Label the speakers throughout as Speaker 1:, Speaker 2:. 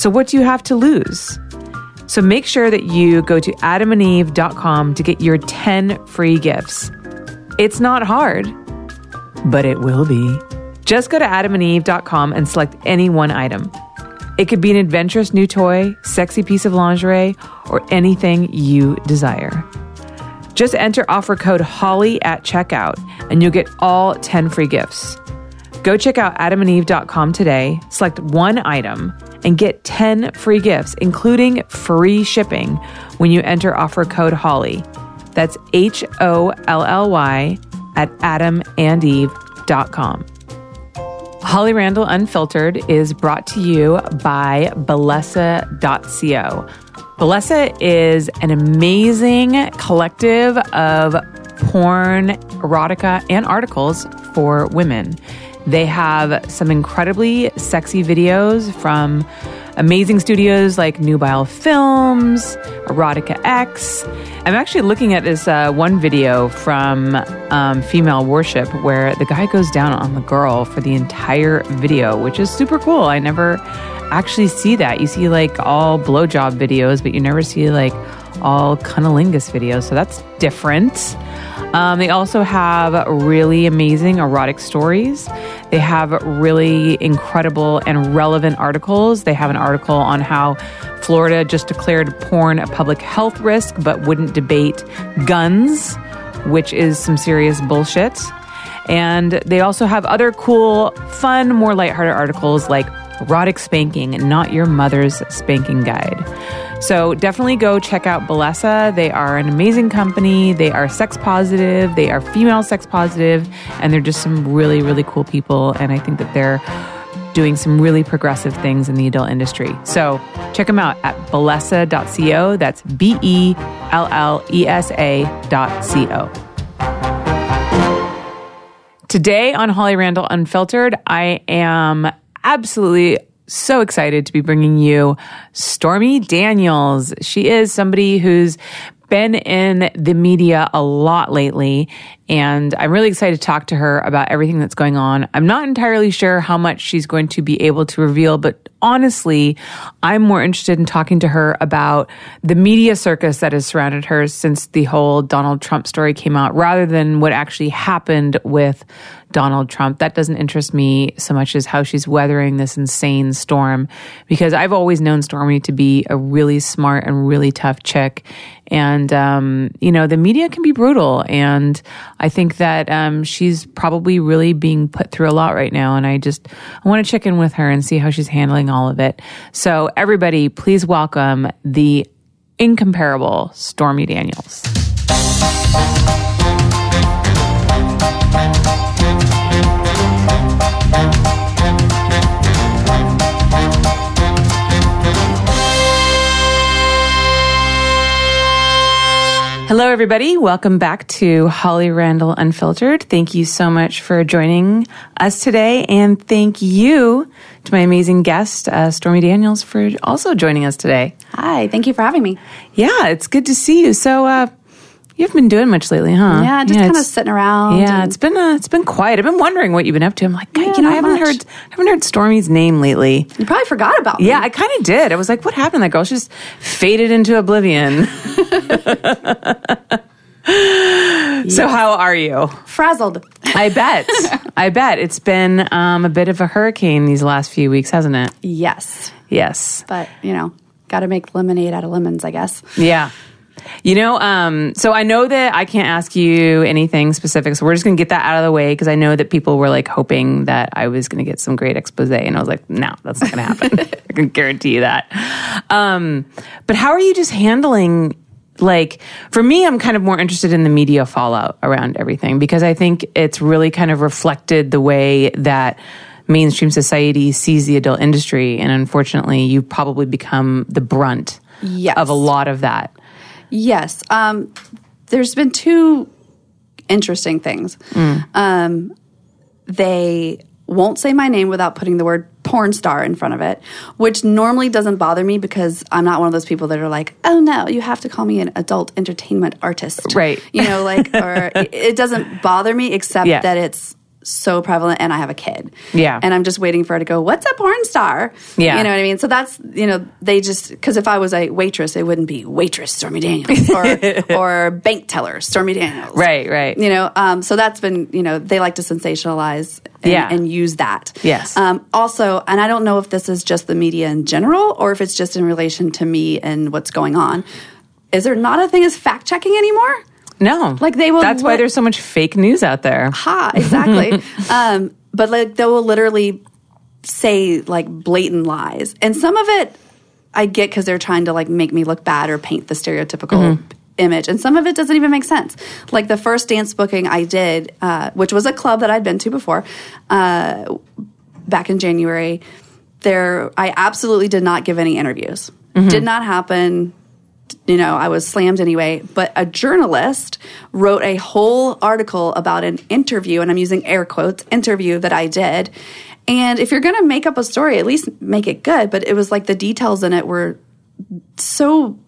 Speaker 1: So, what do you have to lose? So, make sure that you go to adamandeve.com to get your 10 free gifts. It's not hard, but it will be. Just go to adamandeve.com and select any one item. It could be an adventurous new toy, sexy piece of lingerie, or anything you desire. Just enter offer code HOLLY at checkout and you'll get all 10 free gifts. Go check out adamandeve.com today, select one item, and get 10 free gifts, including free shipping when you enter offer code HOLLY. That's H O L L Y at adamandeve.com. Holly Randall Unfiltered is brought to you by Bellesa.co. Bellesa is an amazing collective of porn, erotica, and articles for women. They have some incredibly sexy videos from amazing studios like Nubile Films, Erotica X. I'm actually looking at this uh, one video from um, Female Worship where the guy goes down on the girl for the entire video, which is super cool. I never actually see that. You see like all blowjob videos, but you never see like all cunnilingus videos. So that's different. Um, they also have really amazing erotic stories. They have really incredible and relevant articles. They have an article on how Florida just declared porn a public health risk but wouldn't debate guns, which is some serious bullshit. And they also have other cool, fun, more lighthearted articles like Erotic Spanking, Not Your Mother's Spanking Guide. So definitely go check out Bellesa. They are an amazing company. They are sex positive, they are female sex positive, and they're just some really, really cool people. And I think that they're doing some really progressive things in the adult industry. So check them out at bellesa.co. That's B E L L E S A dot C O. Today on Holly Randall Unfiltered, I am absolutely so excited to be bringing you Stormy Daniels. She is somebody who's been in the media a lot lately, and I'm really excited to talk to her about everything that's going on. I'm not entirely sure how much she's going to be able to reveal, but honestly, I'm more interested in talking to her about the media circus that has surrounded her since the whole Donald Trump story came out rather than what actually happened with Donald Trump. That doesn't interest me so much as how she's weathering this insane storm because I've always known Stormy to be a really smart and really tough chick. And, um, you know, the media can be brutal. And I think that um, she's probably really being put through a lot right now. And I just I want to check in with her and see how she's handling all of it. So, everybody, please welcome the incomparable Stormy Daniels. Hello, everybody. Welcome back to Holly Randall Unfiltered. Thank you so much for joining us today. And thank you to my amazing guest, uh, Stormy Daniels, for also joining us today.
Speaker 2: Hi, thank you for having me.
Speaker 1: Yeah, it's good to see you. So, uh, you haven't been doing much lately, huh?
Speaker 2: Yeah, just kind of sitting around.
Speaker 1: Yeah, it's been uh, it's been quiet. I've been wondering what you've been up to. I'm like,
Speaker 2: Yeah,
Speaker 1: you know, I haven't
Speaker 2: much.
Speaker 1: heard haven't heard Stormy's name lately.
Speaker 2: You probably forgot about me.
Speaker 1: Yeah, I kind of did. I was like, what happened? to That girl, she just faded into oblivion. So, how are you?
Speaker 2: frazzled.
Speaker 1: I bet. I bet. It's been um, a bit of a hurricane these last few weeks, hasn't it?
Speaker 2: yes,
Speaker 1: Yes.
Speaker 2: but you know, got to make lemonade out of lemons, I guess.
Speaker 1: Yeah. You know, um, so I know that I can't ask you anything specific, so we're just going to get that out of the way because I know that people were like hoping that I was going to get some great expose, and I was like, no, that's not going to happen. I can guarantee you that. Um, but how are you just handling? Like for me, I'm kind of more interested in the media fallout around everything because I think it's really kind of reflected the way that mainstream society sees the adult industry. And unfortunately, you've probably become the brunt
Speaker 2: Yes.
Speaker 1: of a lot of that.
Speaker 2: Yes. Um, there's been two interesting things. Um, they won't say my name without putting the word porn star in front of it, which normally doesn't bother me because I'm not one of those people that are like, oh no, you have to call me an adult entertainment artist.
Speaker 1: Right.
Speaker 2: You know, like, or it, it doesn't bother me except
Speaker 1: Yeah.
Speaker 2: that it's so prevalent and I have a kid.
Speaker 1: Yeah.
Speaker 2: And I'm just waiting for her to go, what's a porn star?
Speaker 1: Yeah.
Speaker 2: You know what I mean? So that's, you know, they just, because if I was a waitress, it wouldn't be waitress Stormy Daniels or, or bank teller Stormy Daniels.
Speaker 1: Right, right.
Speaker 2: You know, um, so that's been, you know, they like to sensationalize and,
Speaker 1: Yeah.
Speaker 2: and use that.
Speaker 1: Yes.
Speaker 2: Um, also, and I don't know if this is just the media in general or if it's just in relation to me and what's going on. Is there not a thing as fact checking anymore?
Speaker 1: No.
Speaker 2: Like, they will
Speaker 1: That's why there's so much fake news out there.
Speaker 2: Ha, exactly. um, but like they will literally say like blatant lies, and some of it I get because they're trying to like make me look bad or paint the stereotypical. Image and some of it doesn't even make sense. Like the first dance booking I did, uh, which was a club that I'd been to before, uh, back in January. There, I absolutely did not give any interviews. Did not happen you know, I was slammed anyway. But a journalist wrote a whole article about an interview, and I'm using air quotes, interview that I did. And if you're going to make up a story, at least make it good. But it was like the details in it were so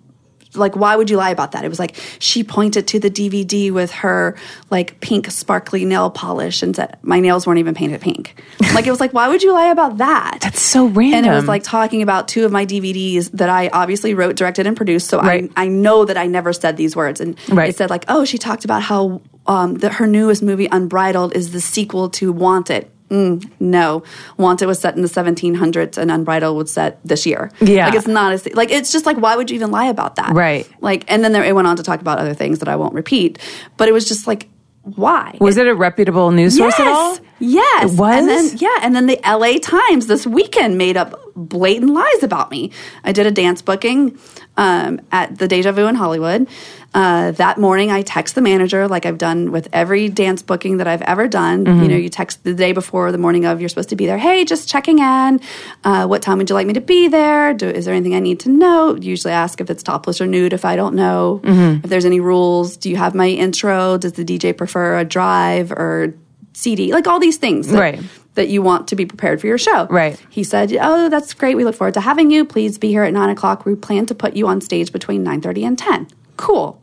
Speaker 2: like why would you lie about that it was like she pointed to the dvd with her like pink sparkly nail polish and said my nails weren't even painted pink like it was like why would you lie about that
Speaker 1: That's so random.
Speaker 2: and it was like talking about two of my DVDs that I obviously wrote, directed, and produced. So
Speaker 1: Right.
Speaker 2: I, I know that I never said these words. And
Speaker 1: Right.
Speaker 2: it said like, oh, she talked about how um, the, her newest movie, Unbridled, is the sequel to Wanted. Mm, no, Wanted was set in the 1700s, and Unbridled was set this year.
Speaker 1: Yeah.
Speaker 2: like it's not as like it's just like why would you even lie about that?
Speaker 1: Right.
Speaker 2: Like, and then there, it went on to talk about other things that I won't repeat. But it was just like, why?
Speaker 1: was it a reputable news source at all?
Speaker 2: Yes.
Speaker 1: It was?
Speaker 2: And then yeah, and then the LA Times this weekend made up blatant lies about me. I did a dance booking um, at the Deja Vu in Hollywood. Uh, that morning, I text the manager, like I've done with every dance booking that I've ever done.
Speaker 1: Mm-hmm.
Speaker 2: You know, you text the day before, the morning of, you're supposed to be there. Hey, just checking in. Uh, what time would you like me to be there? Do, is there anything I need to know? Usually ask if it's topless or nude if I don't know.
Speaker 1: Mm-hmm.
Speaker 2: If there's any rules. Do you have my intro? Does the DJ prefer a drive or CD? Like all these things. that-
Speaker 1: Right.
Speaker 2: That you want to be prepared for your show.
Speaker 1: Right.
Speaker 2: He said, "Oh, that's great. We look forward to having you. Please be here at nine o'clock. We plan to put you on stage between nine thirty and ten. Cool.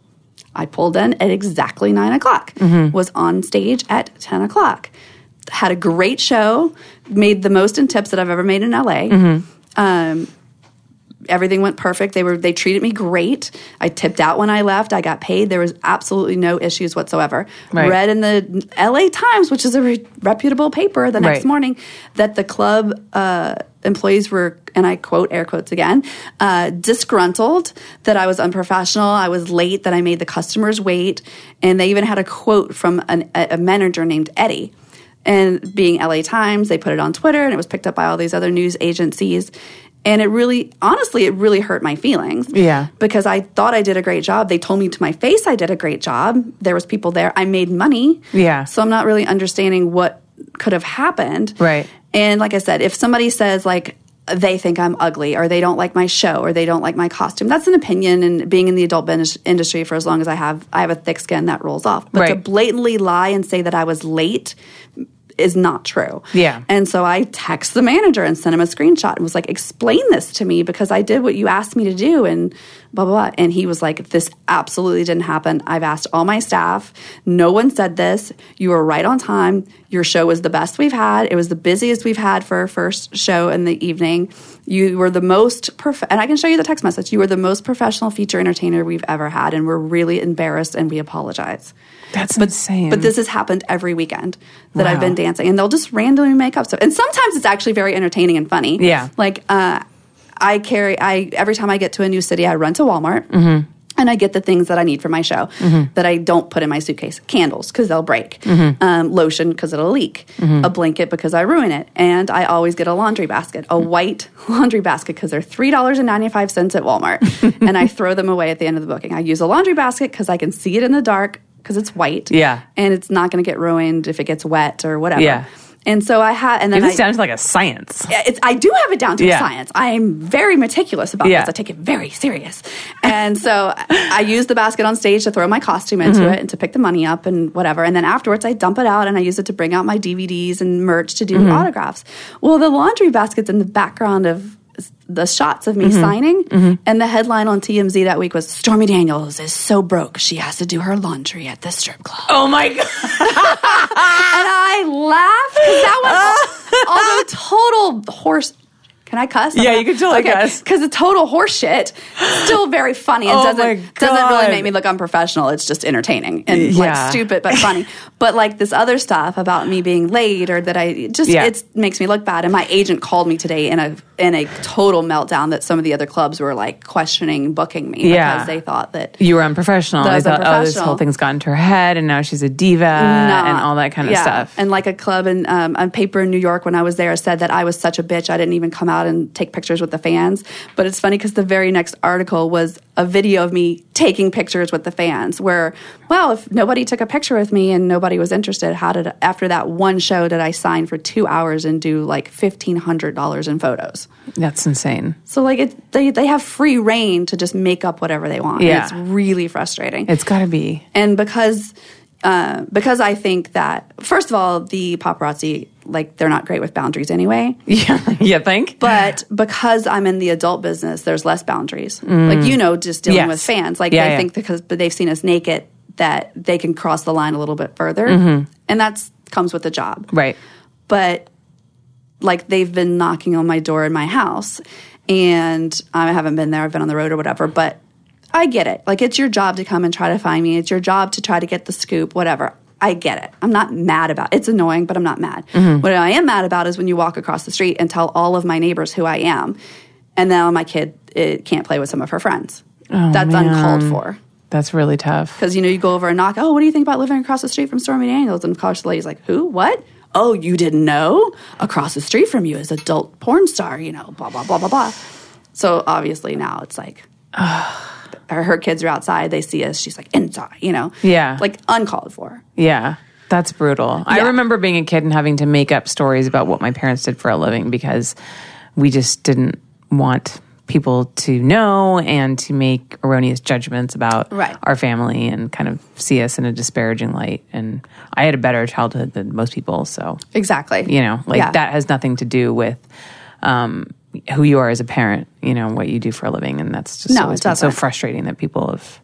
Speaker 2: I pulled in at exactly nine o'clock. Was on stage at ten o'clock. Had a great show. Made the most in tips that I've ever made in LA. Um, everything went perfect. They were they treated me great. I tipped out when I left. I got paid. There was absolutely no issues whatsoever.
Speaker 1: Right.
Speaker 2: Read in the LA Times, which is a re- reputable paper, the next
Speaker 1: Right.
Speaker 2: morning that the club uh, employees were, and I quote air quotes again, uh, disgruntled that I was unprofessional. I was late. That I made the customers wait, and they even had a quote from an, a a manager named Eddie. And being LA Times, they put it on Twitter and it was picked up by all these other news agencies. And it really, honestly, it really hurt my feelings.
Speaker 1: Yeah.
Speaker 2: Because I thought I did a great job. They told me to my face I did a great job. There was people there. I made money.
Speaker 1: Yeah.
Speaker 2: So I'm not really understanding what could have happened.
Speaker 1: Right.
Speaker 2: And like I said, if somebody says like they think I'm ugly or they don't like my show or they don't like my costume, that's an opinion. And being in the adult ben- industry for as long as I have, I have a thick skin that rolls off. But to blatantly lie and say that I was late is not true.
Speaker 1: Yeah.
Speaker 2: And so I text the manager and sent him a screenshot and was like, explain this to me because I did what you asked me to do and blah, blah, blah. And he was like, this absolutely didn't happen. I've asked all my staff. No one said this. You were right on time. Your show was the best we've had. It was the busiest we've had for our first show in the evening. You were the most, prof- and I can show you the text message. You were the most professional feature entertainer we've ever had. And we're really embarrassed and we apologize.
Speaker 1: That's insane.
Speaker 2: But this has happened every weekend that I've been dancing, and they'll just randomly make up stuff. And sometimes it's actually very entertaining and funny.
Speaker 1: Yeah.
Speaker 2: like uh, I carry. I every time I get to a new city, I run to Walmart.
Speaker 1: Mm-hmm.
Speaker 2: And I get the things that I need for my show that I don't put in my suitcase. Candles, because they'll break.
Speaker 1: Mm-hmm.
Speaker 2: Um, lotion, because it'll leak. A blanket, because I ruin it. And I always get a laundry basket, a white laundry basket, because they're $3.95 at Walmart. and I throw them away at the end of the booking. I use a laundry basket because I can see it in the dark because it's white
Speaker 1: Yeah.
Speaker 2: and it's not going to get ruined if it gets wet or whatever.
Speaker 1: Yeah.
Speaker 2: And so I had, and then
Speaker 1: It's
Speaker 2: I,
Speaker 1: down to like a science.
Speaker 2: Yeah, it's, I do have it down to
Speaker 1: Yeah.
Speaker 2: science. I am very meticulous about
Speaker 1: Yeah.
Speaker 2: this. I take it very serious. And so I I use the basket on stage to throw my costume into
Speaker 1: Mm-hmm.
Speaker 2: it and to pick the money up and whatever. And then afterwards, I dump it out and I use it to bring out my DVDs and merch to do
Speaker 1: Mm-hmm.
Speaker 2: autographs. Well, the laundry basket's in the background of the shots of me
Speaker 1: Mm-hmm.
Speaker 2: signing. And the headline on TMZ that week was Stormy Daniels is so broke she has to do her laundry at the strip club.
Speaker 1: Oh my god!
Speaker 2: And I laughed because that was although total horse. Can I cuss?
Speaker 1: Yeah, you can totally cuss.
Speaker 2: Because the total horseshit. still very funny and
Speaker 1: Oh
Speaker 2: doesn't doesn't really make me look unprofessional. It's just entertaining and
Speaker 1: Yeah.
Speaker 2: like stupid but funny. but like this other stuff about me being late or that I just
Speaker 1: Yeah.
Speaker 2: it makes me look bad. And my agent called me today in a in a total meltdown that some of the other clubs were like questioning booking me
Speaker 1: Yeah.
Speaker 2: because they thought that
Speaker 1: You were unprofessional.
Speaker 2: That
Speaker 1: I thought, oh, this whole thing's gotten to her head, and now she's a diva and all that kind of stuff.
Speaker 2: And like a club and um, a paper in New York when I was there said that I was such a bitch. I didn't even come out and take pictures with the fans. But it's funny because the very next article was a video of me taking pictures with the fans. Where, well, if nobody took a picture with me and nobody was interested, how did after that one show did I sign for two hours and do like fifteen hundred dollars in photos?
Speaker 1: That's insane.
Speaker 2: So like it, they they have free reign to just make up whatever they want.
Speaker 1: Yeah.
Speaker 2: it's really frustrating
Speaker 1: It's got to be.
Speaker 2: and because uh, because I think that first of all the paparazzi like they're not great with boundaries anyway.
Speaker 1: Yeah, you think?
Speaker 2: But because I'm in the adult business, there's less boundaries. Like you know, just dealing
Speaker 1: Mm. Yes.
Speaker 2: with fans, like
Speaker 1: Yeah,
Speaker 2: they
Speaker 1: yeah.
Speaker 2: think because but they've seen us naked that they can cross the line a little bit further,
Speaker 1: Mm-hmm.
Speaker 2: and that's comes with the job
Speaker 1: right.
Speaker 2: but like they've been knocking on my door in my house and I haven't been there, I've been on the road or whatever, but I get it. Like it's your job to come and try to find me. It's your job to try to get the scoop, whatever. I get it. I'm not mad about it. It's annoying, but I'm not mad. Mm-hmm. What I am mad about is when you walk across the street and tell all of my neighbors who I am, and now my kid it can't play with some of her friends. Oh, That's
Speaker 1: man.
Speaker 2: uncalled for.
Speaker 1: That's really tough.
Speaker 2: Because you know, you go over and knock. Oh, what do you think about living across the street from Stormy Daniels? And of course, the lady's like, "Who? What? Oh, you didn't know? Across the street from you is adult porn star. You know, blah blah blah blah blah." So obviously now it's like, her, her kids are outside. They see us. She's like inside. You know,
Speaker 1: Yeah.
Speaker 2: like uncalled for.
Speaker 1: Yeah. That's brutal. I remember being a kid and having to make up stories about what my parents did for a living because we just didn't want people to know and to make erroneous judgments about
Speaker 2: Right.
Speaker 1: our family and kind of see us in a disparaging light. And I had a better childhood than most people. So,
Speaker 2: Exactly.
Speaker 1: you know, like
Speaker 2: Yeah.
Speaker 1: that has nothing to do with um, who you are as a parent, you know, what you do for a living. And that's just
Speaker 2: No,
Speaker 1: always
Speaker 2: it
Speaker 1: been so frustrating that people have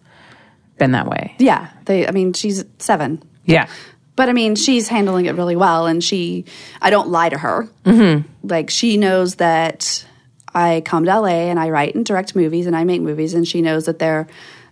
Speaker 1: been that way.
Speaker 2: Yeah. They. I mean, she's seven.
Speaker 1: Yeah.
Speaker 2: But I mean, she's handling it really well, and she, I don't lie to her. Mm-hmm. Like, she knows that I come to LA and I write and direct movies and I make movies, and she knows that they're,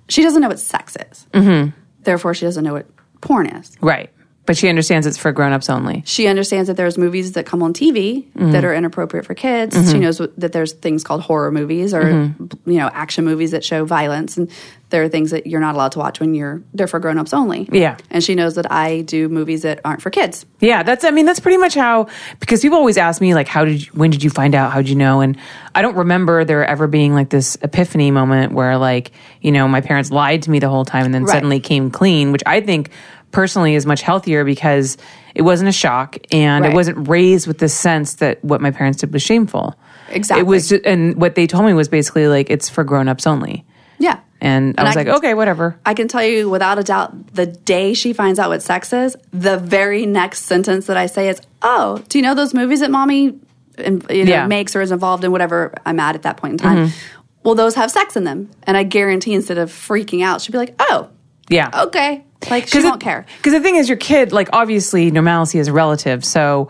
Speaker 2: she doesn't know what sex is. Mm-hmm. Therefore, she doesn't know what porn is.
Speaker 1: Right. But she understands it's for grown-ups only.
Speaker 2: She understands that there's movies that come on TV that are inappropriate for kids. She knows that there's things called horror movies or you know action movies that show violence, and there are things that you're not allowed to watch when you're they're for grown-ups only.
Speaker 1: Yeah.
Speaker 2: and she knows that I do movies that aren't for kids.
Speaker 1: Yeah, that's I mean that's pretty much how because people always ask me like how did you, when did you find out how did you know and I don't remember there ever being like this epiphany moment where like you know my parents lied to me the whole time and then
Speaker 2: Right.
Speaker 1: suddenly came clean which I think personally is much healthier because it wasn't a shock and
Speaker 2: Right.
Speaker 1: it wasn't raised with the sense that what my parents did was shameful.
Speaker 2: Exactly.
Speaker 1: It was just, and what they told me was basically like it's for grown-ups only.
Speaker 2: Yeah.
Speaker 1: And, I was
Speaker 2: I
Speaker 1: like,
Speaker 2: can-
Speaker 1: okay, whatever.
Speaker 2: I can tell you without a doubt, the day she finds out what sex is, the very next sentence that I say is, "Oh, do you know those movies that mommy you know,
Speaker 1: Yeah. Mm-hmm.
Speaker 2: makes or is involved in whatever I'm at at that point in time? Well, those have sex in them." And I guarantee, instead of freaking out, she'd be like, "Oh,
Speaker 1: Yeah.
Speaker 2: okay." Like she won't care.
Speaker 1: Because the thing is, your kid, like, obviously, normalcy is relative. So,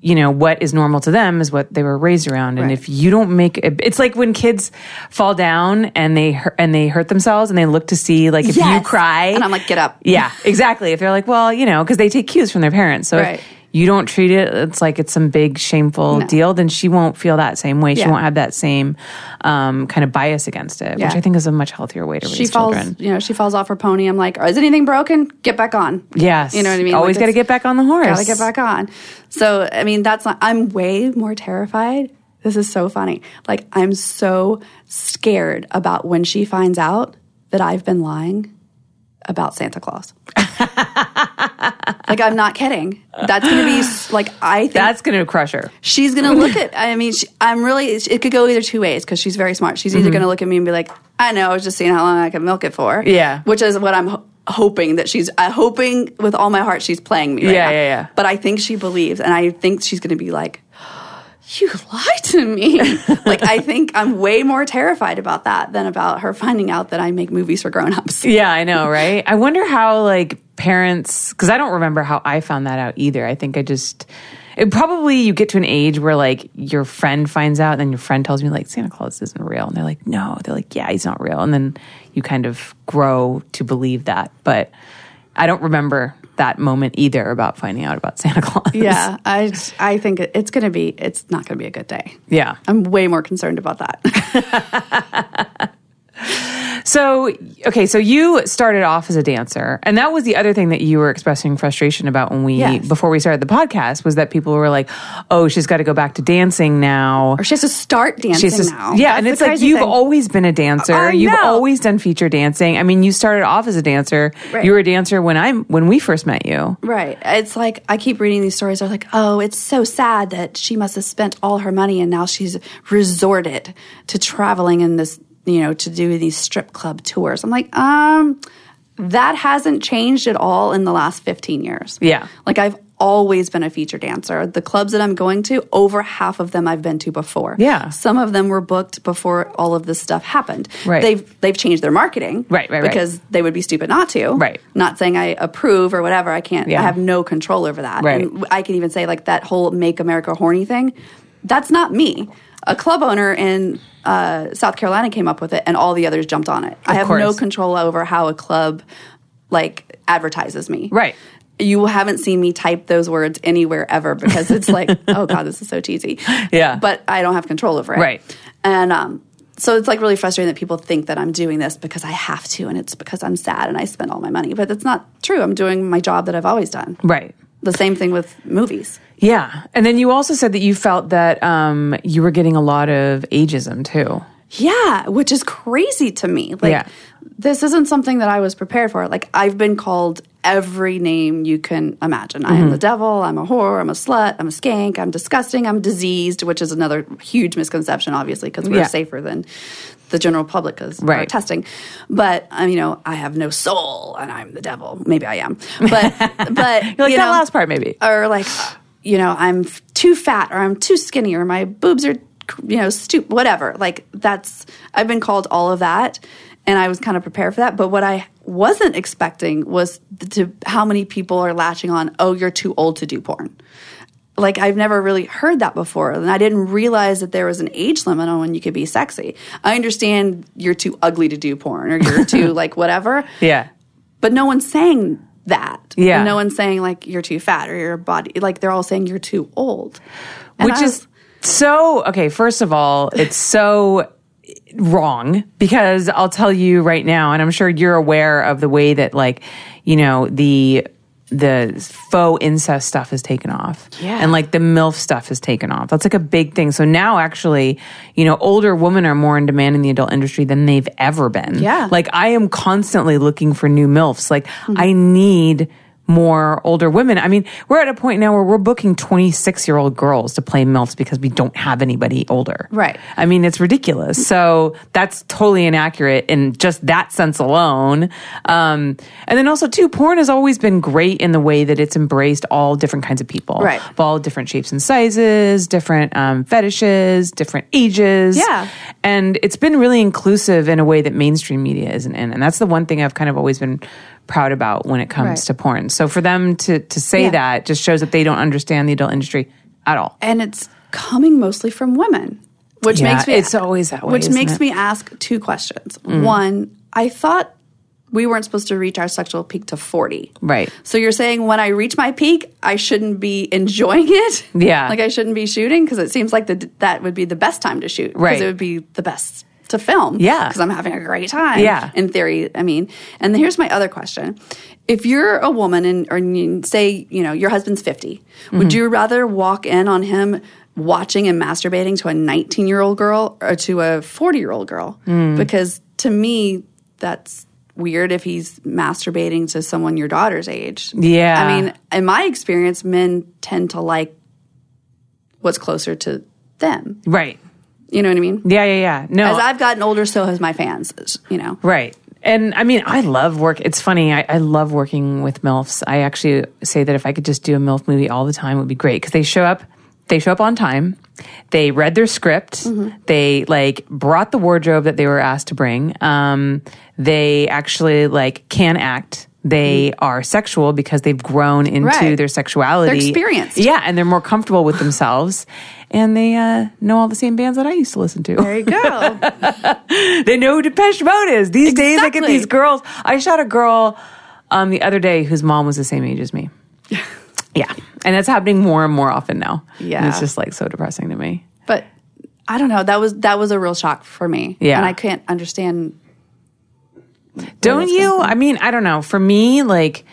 Speaker 1: you know, what is normal to them is what they were raised around. And
Speaker 2: Right.
Speaker 1: if you don't make it, it's like when kids fall down and they hurt, and they hurt themselves and they look to see, like, if you cry.
Speaker 2: And I'm like, "Get up."
Speaker 1: Yeah, exactly. If they're like, well, you know, because they take cues from their parents. So
Speaker 2: Right.
Speaker 1: if you don't treat it, it's like it's some big shameful
Speaker 2: No.
Speaker 1: deal, then she won't feel that same way. She won't have that same um, kind of bias against it, which I think is a much healthier way to raise
Speaker 2: She falls,
Speaker 1: children.
Speaker 2: you know, she falls off her pony. I'm like, "Is anything broken? Get back on."
Speaker 1: Yes.
Speaker 2: You know what I mean?
Speaker 1: Always
Speaker 2: Like,
Speaker 1: got to get back on the horse.
Speaker 2: Gotta get back on. So, I mean, that's not, I'm way more terrified. This is so funny. Like, I'm so scared about when she finds out that I've been lying about Santa Claus. like I'm not kidding. That's to be like I think
Speaker 1: That's to crush her.
Speaker 2: she's to look at. I mean, she, I'm really. It could go either two ways because she's very smart. She's either
Speaker 1: Mm-hmm.
Speaker 2: to look at me and be like, "I know, I was just seeing how long I can milk it for."
Speaker 1: Yeah.
Speaker 2: which is what I'm ho- hoping that she's. I'm hoping with all my heart she's playing me. Right
Speaker 1: Yeah,
Speaker 2: now.
Speaker 1: yeah, yeah.
Speaker 2: But I think she believes, and I think she's to be like. You lied to me. like I think I'm way more terrified about that than about her finding out that I make movies for grown-ups.
Speaker 1: Yeah, I know, right? I wonder how like parents because I don't remember how I found that out either. I think I just it probably you get to an age where like your friend finds out and then your friend tells me like Santa Claus isn't real and they're like no, they're like yeah, he's not real and then you kind of grow to believe that. But I don't remember that moment either about finding out about Santa Claus.
Speaker 2: Yeah, I I think it's going to be it's not going to be a good day.
Speaker 1: Yeah.
Speaker 2: I'm way more concerned about that.
Speaker 1: So, okay, so you started off as a dancer, and that was the other thing that you were expressing frustration about when we
Speaker 2: Yes.
Speaker 1: before we started the podcast was that people were like, "Oh, she's got to go back to dancing now."
Speaker 2: or she has to start dancing
Speaker 1: just,
Speaker 2: now.
Speaker 1: yeah,
Speaker 2: That's
Speaker 1: and it's like you've
Speaker 2: thing.
Speaker 1: always been a dancer. You've always done feature dancing. I mean, you started off as a dancer.
Speaker 2: Right.
Speaker 1: You were a dancer when I'm when we first met you.
Speaker 2: Right. It's like I keep reading these stories. They're like, oh, it's so sad that she must have spent all her money and now she's resorted to traveling in this, you know, to do these strip club tours. I'm like, um, that hasn't changed at all in the last 15 years.
Speaker 1: Yeah.
Speaker 2: Like I've always been a feature dancer. The clubs that I'm going to, over half of them I've been to before.
Speaker 1: Yeah.
Speaker 2: Some of them were booked before all of this stuff happened.
Speaker 1: Right.
Speaker 2: They've they've changed their marketing.
Speaker 1: Right, right, right.
Speaker 2: Because they would be stupid not to.
Speaker 1: Right.
Speaker 2: Not saying I approve or whatever. I can't.
Speaker 1: Yeah.
Speaker 2: I have no control over that.
Speaker 1: Right.
Speaker 2: And I can even say like that whole "Make America Horny" thing. That's not me. A club owner in uh, South Carolina came up with it, and all the others jumped on it. I have no control over how a club like advertises me.
Speaker 1: Right.
Speaker 2: You haven't seen me type those words anywhere ever because it's like, oh god, this is so cheesy.
Speaker 1: Yeah.
Speaker 2: But I don't have control over it.
Speaker 1: Right.
Speaker 2: And um, so it's like really frustrating that people think that I'm doing this because I have to, and it's because I'm sad and I spend all my money. But that's not true. I'm doing my job that I've always done.
Speaker 1: Right.
Speaker 2: The same thing with movies.
Speaker 1: Yeah. And then you also said that you felt that um, you were getting a lot of ageism too.
Speaker 2: Yeah, which is crazy to me. Like
Speaker 1: Yeah.
Speaker 2: this isn't something that I was prepared for. Like I've been called every name you can imagine. I
Speaker 1: Mm-hmm.
Speaker 2: am the devil, I'm a whore, I'm a slut, I'm a skank, I'm disgusting, I'm diseased, which is another huge misconception obviously because we're
Speaker 1: Yeah.
Speaker 2: safer than the general public because we're
Speaker 1: Right.
Speaker 2: testing. But um, you know, I have no soul and I'm the devil. Maybe I am. But but
Speaker 1: like
Speaker 2: you
Speaker 1: that
Speaker 2: know,
Speaker 1: last part, maybe.
Speaker 2: or like you know i'm too fat or i'm too skinny or my boobs are you know stoop whatever like that's i've been called all of that and i was kind of prepared for that but what i wasn't expecting was to how many people are latching on oh you're too old to do porn like I've never really heard that before, and I didn't realize that there was an age limit on when you could be sexy. I understand you're too ugly to do porn, or you're too like whatever,
Speaker 1: Yeah.
Speaker 2: but no one's saying that.
Speaker 1: Yeah.
Speaker 2: And no one's saying like you're too fat or your body like they're all saying you're too old. And
Speaker 1: Which is so okay. First of all, it's so wrong because I'll tell you right now, and I'm sure you're aware of the way that like you know the the faux incest stuff is taken off,
Speaker 2: Yeah.
Speaker 1: and like the milf stuff is taken off. That's like a big thing. So now, actually, you know, older women are more in demand in the adult industry than they've ever been.
Speaker 2: Yeah.
Speaker 1: like I am constantly looking for new milfs. Like hmm. I need more older women. I mean, we're at a point now where we're booking 26 year old girls to play MILFs because we don't have anybody older.
Speaker 2: Right.
Speaker 1: I mean, it's ridiculous. So that's totally inaccurate in just that sense alone. Um, and then also, too, porn has always been great in the way that it's embraced all different kinds of people.
Speaker 2: Right.
Speaker 1: Of all different shapes and sizes, different um, fetishes, different ages.
Speaker 2: Yeah.
Speaker 1: And it's been really inclusive in a way that mainstream media isn't in. And that's the one thing I've kind of always been proud about when it comes
Speaker 2: Right.
Speaker 1: to porn. So for them to to say
Speaker 2: Yeah.
Speaker 1: that just shows that they don't understand the adult industry at all.
Speaker 2: and it's coming mostly from women. Which
Speaker 1: Yeah,
Speaker 2: makes me
Speaker 1: it's always that way,
Speaker 2: Which makes
Speaker 1: it? Mm.
Speaker 2: me ask two questions. One, I thought we weren't supposed to reach our sexual peak to 40.
Speaker 1: Right.
Speaker 2: So you're saying when I reach my peak, I shouldn't be enjoying it?
Speaker 1: Yeah.
Speaker 2: Like I shouldn't be shooting because it seems like the, that would be the best time to shoot.
Speaker 1: Right.
Speaker 2: Because it would be the best to film.
Speaker 1: Yeah.
Speaker 2: Because I'm having a great time.
Speaker 1: Yeah.
Speaker 2: In theory, I mean. And here's my other question. If you're a woman and or you say, you know, your husband's 50,
Speaker 1: Mm-hmm.
Speaker 2: would you rather walk in on him watching and masturbating to a 19 year old girl or to a 40 year old girl?
Speaker 1: Mm.
Speaker 2: Because to me, that's weird if he's masturbating to someone your daughter's age.
Speaker 1: Yeah.
Speaker 2: I mean, in my experience, men tend to like what's closer to them.
Speaker 1: right.
Speaker 2: You know what I mean?
Speaker 1: Yeah, yeah, yeah. No,
Speaker 2: As I've gotten older, so has my fans. You know,
Speaker 1: Right. And I mean, I love work. It's funny. I, I love working with MILFs. I actually say that if I could just do a MILF movie all the time, it would be great because they show up, they show up on time. They read their script. They like brought the wardrobe that they were asked to bring. Um, they actually like can act. They are sexual because they've grown into
Speaker 2: Right.
Speaker 1: their sexuality.
Speaker 2: They're experienced.
Speaker 1: Yeah. And they're more comfortable with themselves. And they uh, know all the same bands that I used to listen to.
Speaker 2: there you go.
Speaker 1: They know who Depeche Mode is. These days, I get these girls. I shot a girl um, the other day whose mom was the same age as me. yeah. And it's happening more and more often now. And
Speaker 2: Yeah.
Speaker 1: it's just like so depressing to me.
Speaker 2: but I don't know. That was that was a real shock for me.
Speaker 1: Yeah.
Speaker 2: and I can't understand.
Speaker 1: Don't you? I mean, I don't know. For me, like,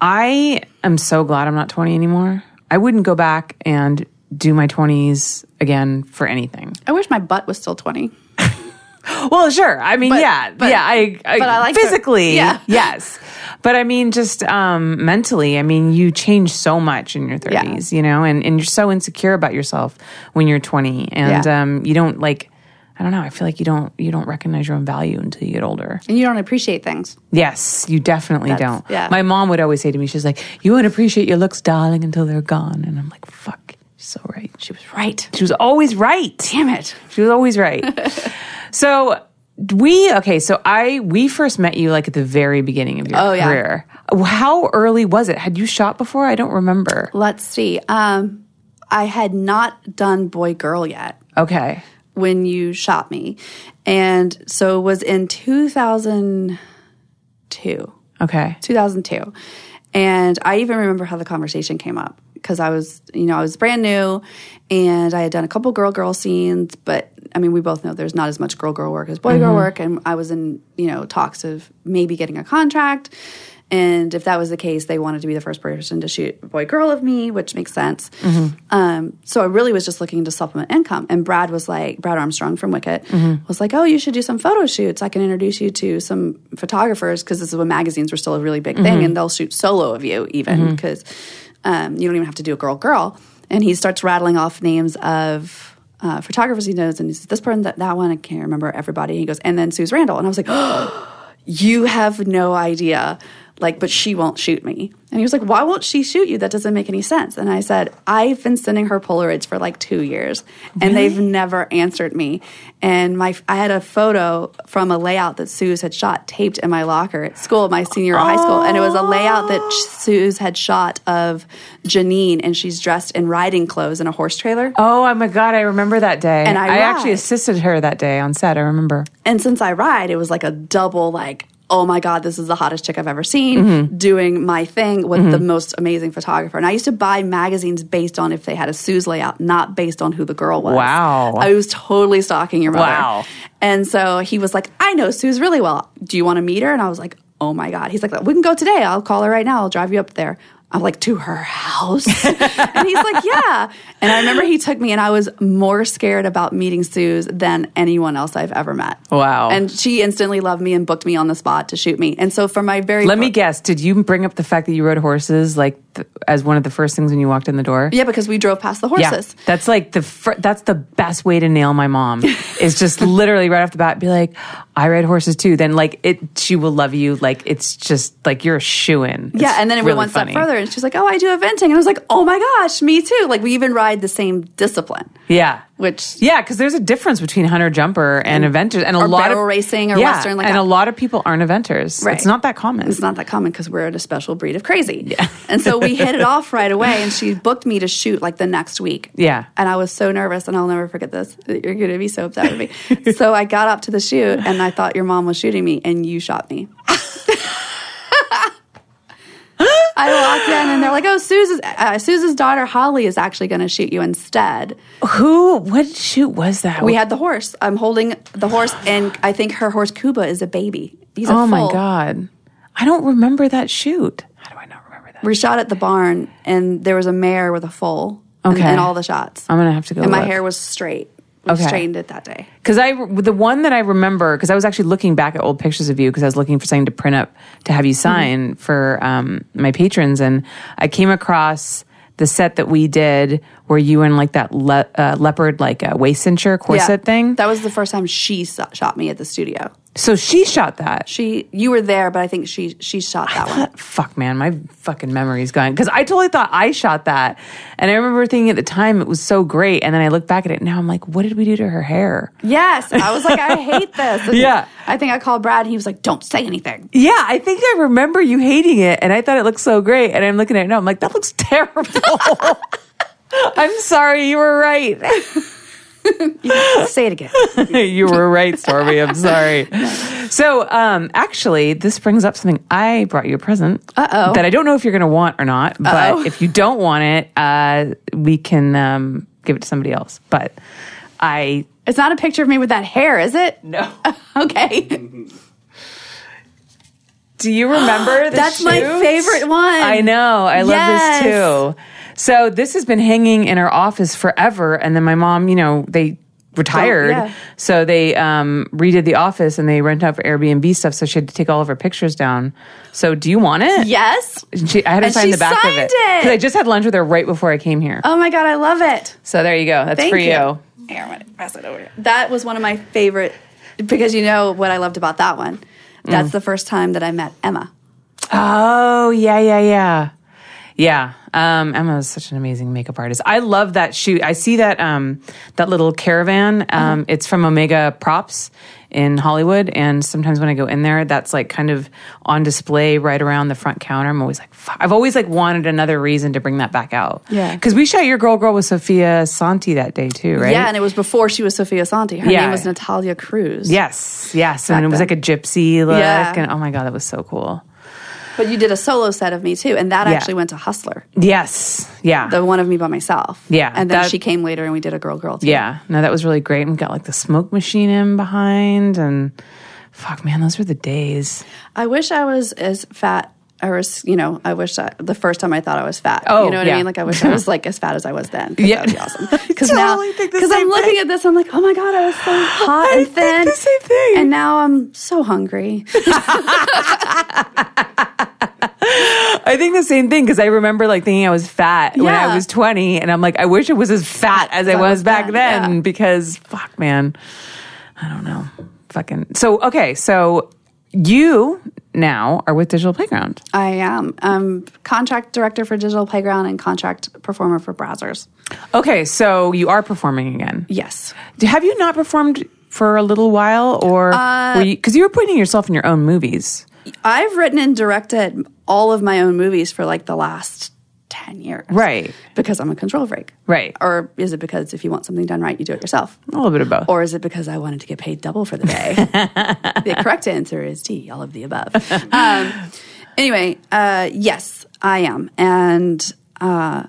Speaker 1: I am so glad I'm not 20 anymore. I wouldn't go back and do my 20s again for anything.
Speaker 2: I wish my butt was still twenty.
Speaker 1: Well, sure. I mean,
Speaker 2: But-
Speaker 1: yeah,
Speaker 2: but-
Speaker 1: yeah. I, I,
Speaker 2: but I like to-
Speaker 1: physically,
Speaker 2: yeah.
Speaker 1: yes. But I mean, just um, mentally, I mean, you change so much in your
Speaker 2: Yeah.
Speaker 1: thirties, you know, and, and you're so insecure about yourself when you're 20, and
Speaker 2: Yeah.
Speaker 1: um, you don't like. I don't know. I feel like you don't you don't recognize your own value until you get older.
Speaker 2: And you don't appreciate things.
Speaker 1: Yes, you definitely
Speaker 2: That's-
Speaker 1: don't.
Speaker 2: yeah.
Speaker 1: My mom would always say to me, she's like, "You won't appreciate your looks, darling, until they're gone." And I'm like, "Fuck, she's so right."
Speaker 2: She was right.
Speaker 1: She was always right.
Speaker 2: Damn it.
Speaker 1: She was always right. so we okay. So I we first met you like at the very beginning of your
Speaker 2: Oh, yeah.
Speaker 1: career. How early was it? Had you shot before? I don't remember.
Speaker 2: Let's see. Um, I had not done boy girl yet
Speaker 1: Okay.
Speaker 2: When you shot me, and so it was in two thousand two.
Speaker 1: Okay.
Speaker 2: 2002. And I even remember how the conversation came up because I was, you know, I was brand new and I had done a couple girl girl scenes, but I mean, we both know there's not as much girl girl work as boy girl mm-hmm. work. And I was in, you know, talks of maybe getting a contract. And if that was the case, they wanted to be the first person to shoot boy girl of me, which makes sense. Um, so I really was just looking to supplement income. And Brad was like, Brad Armstrong from Wicked was like, oh, you should do some photo shoots. I can introduce you to some photographers because this is when magazines were still a really big thing and they'll shoot solo of you even because um, you don't even have to do a girl girl. And he starts rattling off names of uh, photographers he knows. And he says, this person, that, that one, I can't remember everybody. He goes, and then Suze Randall. And I was like, you have no idea like but she won't shoot me. And he was like why won't she shoot you? That doesn't make any sense. And i said i've been sending her polaroids for like two years and they've never answered me. And my i had a photo from a layout that suze had shot taped in my locker at school my senior of high school. And it was a layout that oh. suze had shot of janine and she's dressed in riding clothes in a horse trailer.
Speaker 1: Oh, oh my god, I remember that day.
Speaker 2: And I
Speaker 1: actually assisted her that day on set. I remember.
Speaker 2: And since I ride, it was like a double like, oh my God, this is the hottest chick I've ever seen
Speaker 1: Mm-hmm.
Speaker 2: doing my thing with the most amazing photographer. And I used to buy magazines based on if they had a Suze layout, not based on who the girl was.
Speaker 1: Wow.
Speaker 2: I was totally stalking your mother.
Speaker 1: Wow.
Speaker 2: And so he was like, I know Suze really well. Do you want to meet her? And I was like, oh my God. He's like, we can go today. I'll call her right now. I'll drive you up there. I'm like, to her house? and he's like, yeah. And I remember he took me, and I was more scared about meeting Suze than anyone else I've ever met.
Speaker 1: Wow.
Speaker 2: And she instantly loved me and booked me on the spot to shoot me. And so for my very
Speaker 1: Let me guess. Did you bring up the fact that you rode horses like th- as one of the first things when you walked in the door?
Speaker 2: yeah, because we drove past the horses.
Speaker 1: Yeah, that's like the fir- that's the best way to nail my mom is just literally right off the bat be like, I ride horses too. Then like it, she will love you. Like it's just like you're a shoe in.
Speaker 2: Yeah, and then it went one step further, and she's like, "Oh, I do eventing," and I was like, "Oh my gosh, me too!" Like we even ride the same discipline,
Speaker 1: Yeah.
Speaker 2: which
Speaker 1: Yeah, because there's a difference between hunter jumper and mm. eventers, and a lot of
Speaker 2: racing or
Speaker 1: yeah,
Speaker 2: western, like
Speaker 1: and
Speaker 2: that.
Speaker 1: a lot of people aren't eventers.
Speaker 2: Right.
Speaker 1: It's not that common.
Speaker 2: It's not that common because we're in a special breed of crazy. Yeah. and so we hit it off right away, and she booked me to shoot like the next week.
Speaker 1: Yeah.
Speaker 2: And I was so nervous, and I'll never forget this. You're going to be so upset with me. so I got up to the shoot, and I thought your mom was shooting me, and you shot me. I walked in, and they're like, "Oh, Suze's uh, Suze's daughter Holly is actually going to shoot you instead."
Speaker 1: Who? What shoot was that?
Speaker 2: We had the horse. I'm holding the horse, and I think her horse Kuba is a baby. He's a
Speaker 1: oh my god, I don't remember that shoot. How do I not remember that?
Speaker 2: We shot at the barn, and there was a mare with a foal.
Speaker 1: Okay.
Speaker 2: In, all the shots.
Speaker 1: I'm gonna have to go.
Speaker 2: and my
Speaker 1: look.
Speaker 2: hair was straight. We
Speaker 1: Okay.
Speaker 2: it that day.
Speaker 1: Because I, the one that I remember, because I was actually looking back at old pictures of you, because I was looking for something to print up to have you sign for um, my patrons, and I came across the set that we did where you in like that le- uh, leopard like uh, waist cincher corset thing.
Speaker 2: That was the first time she so- shot me at the studio.
Speaker 1: so she shot that.
Speaker 2: She, you were there, but I think she she shot that one.
Speaker 1: Fuck, man, my fucking memory's gone. Because I totally thought I shot that, and I remember thinking at the time it was so great, and then I look back at it now, I'm like, what did we do to her hair?
Speaker 2: Yes, I was like, I hate this. And
Speaker 1: Yeah.
Speaker 2: I think I called Brad, and he was like, "Don't say anything."
Speaker 1: Yeah, I think I remember you hating it, and I thought it looked so great. And I'm looking at it now, I'm like, that looks terrible. I'm sorry, you were right.
Speaker 2: Say it again.
Speaker 1: you were right, Stormy. I'm sorry. So, um, actually, this brings up something. I brought you a present
Speaker 2: Uh-oh.
Speaker 1: that I don't know if you're going to want or not. But
Speaker 2: Uh-oh.
Speaker 1: if you don't want it, uh, we can um, give it to somebody else. But I
Speaker 2: It's not a picture of me with that hair, is it?
Speaker 1: no.
Speaker 2: Okay.
Speaker 1: Do you remember? The
Speaker 2: That's my favorite one.
Speaker 1: I know. I love this too. So this has been hanging in our office forever, and then my mom, you know, they retired,
Speaker 2: Oh, yeah.
Speaker 1: so they um, redid the office and they rent out for Airbnb stuff. So she had to take all of her pictures down. So do you want it?
Speaker 2: Yes.
Speaker 1: She, I had to
Speaker 2: And
Speaker 1: sign the back of
Speaker 2: signed
Speaker 1: it
Speaker 2: it.
Speaker 1: 'Cause I just had lunch with her right before I came here.
Speaker 2: Oh my god, I love it.
Speaker 1: So there you go. That's
Speaker 2: Thank
Speaker 1: for
Speaker 2: you.
Speaker 1: you.
Speaker 2: Here, I'm gonna pass it over. here. That was one of my favorite because you know what I loved about that one. That's
Speaker 1: Mm.
Speaker 2: the first time that I met Emma.
Speaker 1: Oh yeah, yeah, yeah, yeah. Um, Emma is such an amazing makeup artist. I love that shoot. I see that um, that little caravan. Um, It's from Omega Props in Hollywood, and sometimes when I go in there, that's like kind of on display right around the front counter. I'm always like, Fuck. I've always like wanted another reason to bring that back out.
Speaker 2: Yeah.
Speaker 1: because we shot your girl girl with Sophia Santi that day too, right?
Speaker 2: Yeah, and it was before she was Sophia Santi. Her
Speaker 1: Yeah.
Speaker 2: name was Natalia Cruz.
Speaker 1: Yes, yes, and it was
Speaker 2: then.
Speaker 1: like a gypsy look,
Speaker 2: Yeah.
Speaker 1: and oh my god, that was so cool.
Speaker 2: But you did a solo set of me too, and that
Speaker 1: Yeah.
Speaker 2: actually went to Hustler.
Speaker 1: Yes, yeah,
Speaker 2: The one of me by myself.
Speaker 1: Yeah,
Speaker 2: And then
Speaker 1: that-
Speaker 2: she came later and we did a girl girl too.
Speaker 1: Yeah, no, that was really great. And we got like the smoke machine in behind, and fuck, man, those were the days.
Speaker 2: I wish I was as fat or as, you know, I wish I, the first time I thought I was fat.
Speaker 1: Oh,
Speaker 2: you know what
Speaker 1: yeah.
Speaker 2: I mean? Like I wish I was like as fat as I was then.
Speaker 1: Yeah.
Speaker 2: That would be awesome. Because now,
Speaker 1: totally think
Speaker 2: because I'm looking
Speaker 1: thing.
Speaker 2: at this, I'm like, oh my God, I was so hot
Speaker 1: I
Speaker 2: and thin.
Speaker 1: the same thing.
Speaker 2: And now I'm so hungry.
Speaker 1: I think the same thing because I remember like thinking I was fat when I was 20, and I'm like, I wish I was as fat as I
Speaker 2: I
Speaker 1: was
Speaker 2: was
Speaker 1: back
Speaker 2: then,
Speaker 1: then
Speaker 2: yeah.
Speaker 1: because fuck, man, I don't know, fucking. So okay, so you now are with Digital Playground.
Speaker 2: I am. I'm contract director for Digital Playground and contract performer for Brazzers.
Speaker 1: Okay, so you are performing again.
Speaker 2: Yes.
Speaker 1: Have you not performed for a little while, or uh, because you, were putting yourself in your own movies?
Speaker 2: I've written and directed all of my own movies for like the last 10 years.
Speaker 1: Right.
Speaker 2: Because I'm a control freak.
Speaker 1: Right.
Speaker 2: Or is it because if you want something done right, you do it yourself?
Speaker 1: A little bit of both.
Speaker 2: Or is it because I wanted to get paid double for the day? the correct answer is D, all of the above. Um, anyway, uh, yes, I am. And uh,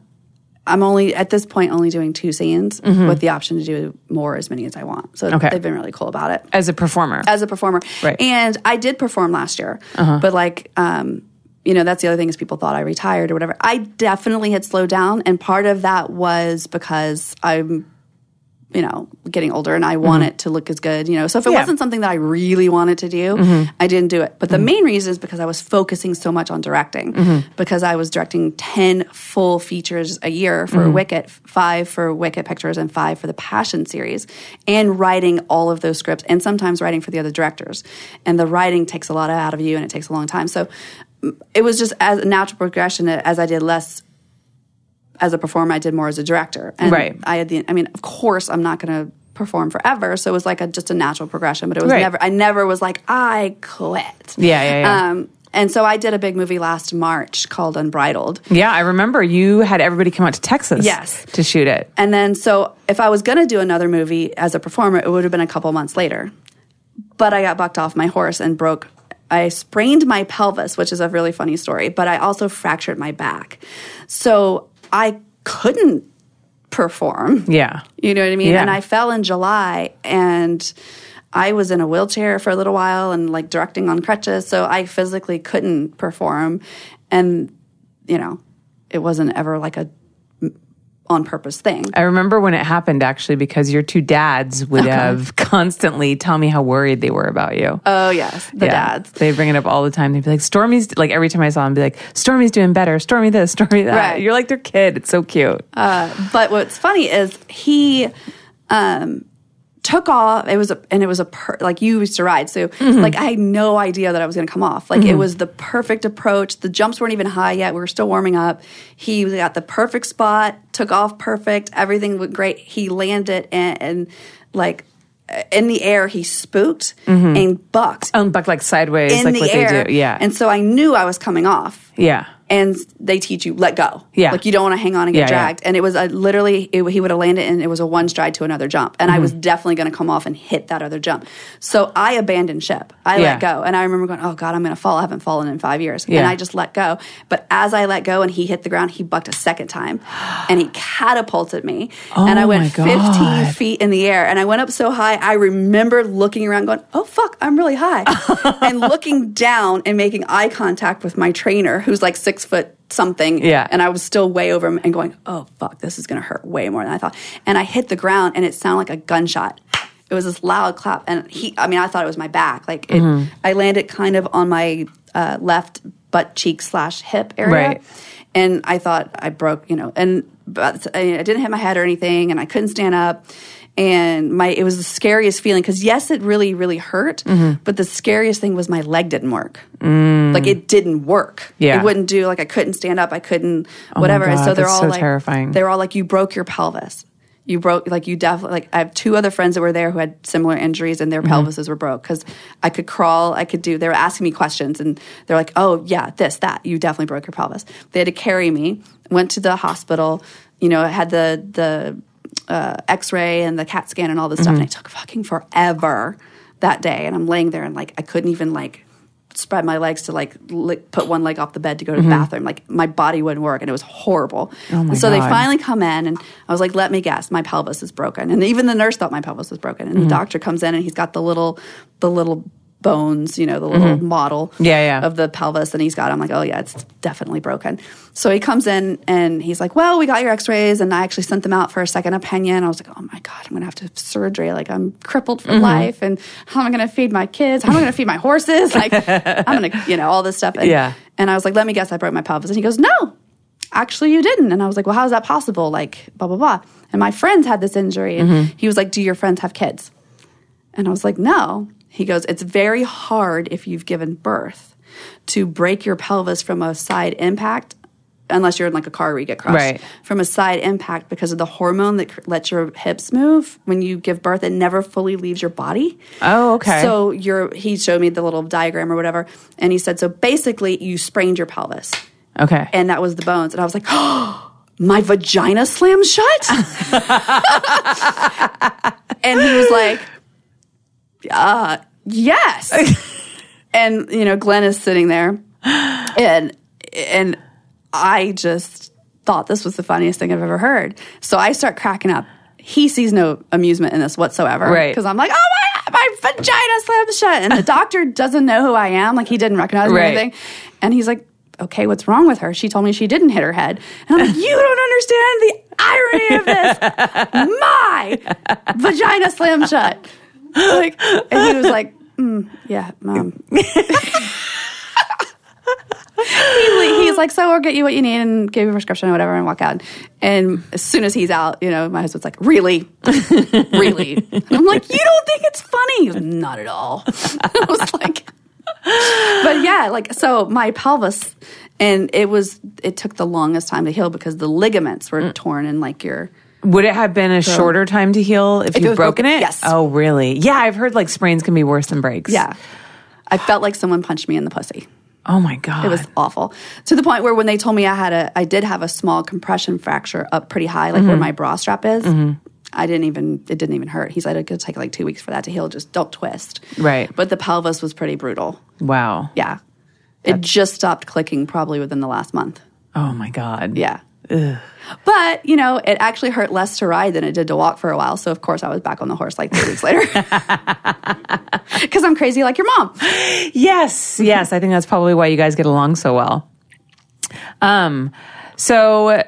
Speaker 2: I'm only, at this point, only doing two scenes with the option to do more as many as I want. So
Speaker 1: Mm-hmm. Okay.
Speaker 2: they've been really cool about it
Speaker 1: as a performer.
Speaker 2: as a performer.
Speaker 1: Right. Uh-huh.
Speaker 2: And I did perform last year, but like, um, you know, that's the other thing is people thought I retired or whatever. I definitely had slowed down, and part of that was because I'm, you know, getting older and I want it to look as good, you know. So if it
Speaker 1: Mm-hmm. Yeah.
Speaker 2: wasn't something that I really wanted to do, I didn't do it. But the main reason is because I was focusing so much on directing, because I was directing 10 full features a year for Wicked, five for Wicked Pictures, and five for the Passion series, and writing all of those scripts, and sometimes writing for the other directors. And the writing takes a lot out of you and it takes a long time. So mm, it was just as a natural progression as I did less as a performer, I did more as a director. And
Speaker 1: Right.
Speaker 2: I had the, I mean, of course, I'm not going to perform forever. So it was like a, just a natural progression, but it was
Speaker 1: Right.
Speaker 2: never, I never was like, I quit.
Speaker 1: Yeah, yeah, yeah.
Speaker 2: Um, and so I did a big movie last March called Unbridled.
Speaker 1: yeah, I remember you had everybody come out to Texas.
Speaker 2: Yes.
Speaker 1: To shoot it.
Speaker 2: And then, so if I was going to do another movie as a performer, it would have been a couple months later. But I got bucked off my horse and broke. I sprained my pelvis, which is a really funny story, but I also fractured my back. So I couldn't perform.
Speaker 1: Yeah.
Speaker 2: You know what I mean?
Speaker 1: Yeah.
Speaker 2: And I fell in July and I was in a wheelchair for a little while and like directing on crutches. So I physically couldn't perform. And, you know, it wasn't ever like a on purpose thing.
Speaker 1: I remember when it happened actually because your two dads would have constantly tell me how worried they were about you.
Speaker 2: Oh yes, the
Speaker 1: Yeah.
Speaker 2: dads.
Speaker 1: They'd bring it up all the time. They'd be like, Stormy's, like every time I saw them, be like, Stormy's doing better. Stormy this, Stormy that.
Speaker 2: Right.
Speaker 1: You're like their kid. It's so cute.
Speaker 2: But what's funny is he um, took off. It was a, and it was a per, like you used to ride, so mm-hmm. like I had no idea that I was going to come off. Like it mm-hmm. was the perfect approach. The jumps weren't even high yet. We were still warming up. He got the perfect spot. Took off perfect. Everything went great. He landed and, and like uh, in the air, he spooked mm-hmm. and bucked
Speaker 1: um, bucked like sideways,
Speaker 2: in
Speaker 1: like
Speaker 2: the
Speaker 1: what
Speaker 2: air.
Speaker 1: they do. Yeah.
Speaker 2: and so I knew I was coming off
Speaker 1: yeah.
Speaker 2: And they teach you let go.
Speaker 1: Yeah.
Speaker 2: like you don't want to hang on and get
Speaker 1: Yeah, yeah.
Speaker 2: dragged. And it was a, literally it, he would have landed and it was a one stride to another jump, and I
Speaker 1: Mm-hmm.
Speaker 2: was definitely going to come off and hit that other jump. So I abandoned ship. I
Speaker 1: Yeah.
Speaker 2: let go, and I remember going, "Oh God, I'm going to fall. I haven't fallen in five years."
Speaker 1: Yeah.
Speaker 2: And I just let go. But as I let go and he hit the ground, he bucked a second time, and he catapulted me, and I
Speaker 1: Oh,
Speaker 2: went 15 feet in the air, and I went up so high. I remember looking around, going, "Oh fuck, I'm really high," and looking down and making eye contact with my trainer, who's like six foot something.
Speaker 1: Yeah.
Speaker 2: And I was still way over him and going, oh, fuck, this is going to hurt way more than I thought. And I hit the ground and it sounded like a gunshot. It was this loud clap. And he, I mean, I thought it was my back. Like, it,
Speaker 1: Mm-hmm.
Speaker 2: I landed kind of on my uh, left butt cheek slash hip area.
Speaker 1: Right.
Speaker 2: And I thought I broke, you know, and but I I didn't hit my head or anything, and I couldn't stand up. And my it was the scariest feeling because yes, it really really hurt,
Speaker 1: Mm-hmm.
Speaker 2: but the scariest thing was my leg didn't work. Like it didn't work.
Speaker 1: Mm. Yeah.
Speaker 2: it wouldn't do. Like I couldn't stand up. I couldn't
Speaker 1: my
Speaker 2: whatever. and
Speaker 1: God,
Speaker 2: so they're all
Speaker 1: so
Speaker 2: like
Speaker 1: terrifying.
Speaker 2: They're all like you broke your pelvis. You broke like you definitely like I have two other friends that were there who had similar injuries and
Speaker 1: Mm-hmm.
Speaker 2: their pelvises were broke because I could crawl, I could do. They were asking me questions and they're like, "Oh yeah, this that you definitely broke your pelvis." They had to carry me. Went to the hospital. You know, had the the uh, X-ray and the CAT scan and all this stuff, and it took fucking forever that day. And I'm laying there and like I couldn't even like spread my legs to like li- put one leg off the bed to go to the bathroom. Like my body wouldn't work, and it was horrible.
Speaker 1: Oh
Speaker 2: and so they finally come in, and I was like, "Let me guess, my pelvis is broken." And even the nurse thought my pelvis was broken.
Speaker 1: Mm-hmm.
Speaker 2: And the doctor comes in, and he's got the little, the little bones, you know, the little model
Speaker 1: Mm-hmm. Yeah, yeah.
Speaker 2: of the pelvis, and he's got. I'm like, "Oh yeah, it's definitely broken." So he comes in, and he's like, "Well, we got your X-rays, and I actually sent them out for a second opinion." I was like, "Oh my god, I'm gonna have to have surgery. Like I'm crippled for
Speaker 1: Mm-hmm.
Speaker 2: life, and how am I gonna feed my kids? How am I gonna feed my horses? Like I'm gonna, you know, all this stuff." And,
Speaker 1: Yeah.
Speaker 2: And I was like, "Let me guess, I broke my pelvis," and he goes, "No." Actually, you didn't. And I was like, well, how is that possible? Like, blah, blah, blah. And my friends had this injury. And
Speaker 1: Mm-hmm.
Speaker 2: he was like, do your friends have kids? And I was like, no. He goes, it's very hard if you've given birth to break your pelvis from a side impact, unless you're in like a car where you get crushed,
Speaker 1: Right.
Speaker 2: from a side impact because of the hormone that cr- lets your hips move when you give birth. It never fully leaves your body.
Speaker 1: Oh, okay.
Speaker 2: So you're, he showed me the little diagram or whatever. And he said, so basically you sprained your pelvis
Speaker 1: okay.
Speaker 2: and that was the bones. And I was like, oh, my vagina slammed shut. and he was like, uh, yes. and you know, Glenn is sitting there, and and I just thought this was the funniest thing I've ever heard. So I start cracking up. He sees no amusement in this whatsoever,
Speaker 1: Right.
Speaker 2: Because I'm like, oh my, my vagina slammed shut, and the doctor doesn't know who I am. Like he didn't recognize me or anything, and he's like. Okay, what's wrong with her? She told me she didn't hit her head. And I'm like, you don't understand the irony of this. My vagina slammed shut. Like, and he was like, mm, yeah, mom. he, he's like, so I'll get you what you need and give you a prescription or whatever and walk out. And as soon as he's out, you know, my husband's like, really? really? And I'm like, you don't think it's funny? Goes, not at all. I was like, but yeah, like, so my pelvis, and it was, it took the longest time to heal because the ligaments were torn and like your,
Speaker 1: Would it have been a shorter time to heal if, you've
Speaker 2: was
Speaker 1: broken,
Speaker 2: broken,
Speaker 1: it?
Speaker 2: yes.
Speaker 1: Oh, really? Yeah, I've heard like sprains can be worse than breaks.
Speaker 2: yeah. I felt like someone punched me in the pussy.
Speaker 1: Oh my god.
Speaker 2: It was awful to the point where when they told me I had a, I did have a small compression fracture up pretty high, like
Speaker 1: Mm-hmm.
Speaker 2: where my bra strap is. I didn't even, it didn't even hurt. He said it could take like two weeks for that to heal. Just don't twist.
Speaker 1: Right.
Speaker 2: But the pelvis was pretty brutal.
Speaker 1: wow.
Speaker 2: Yeah. It just stopped clicking probably within the last month.
Speaker 1: Oh my god.
Speaker 2: Yeah. But, you know, it actually hurt less to ride than it did to walk for a while. So, of course, I was back on the horse like three weeks later. Because I'm crazy like your mom.
Speaker 1: Yes, yes. I think that's probably why you guys get along so well. Um, so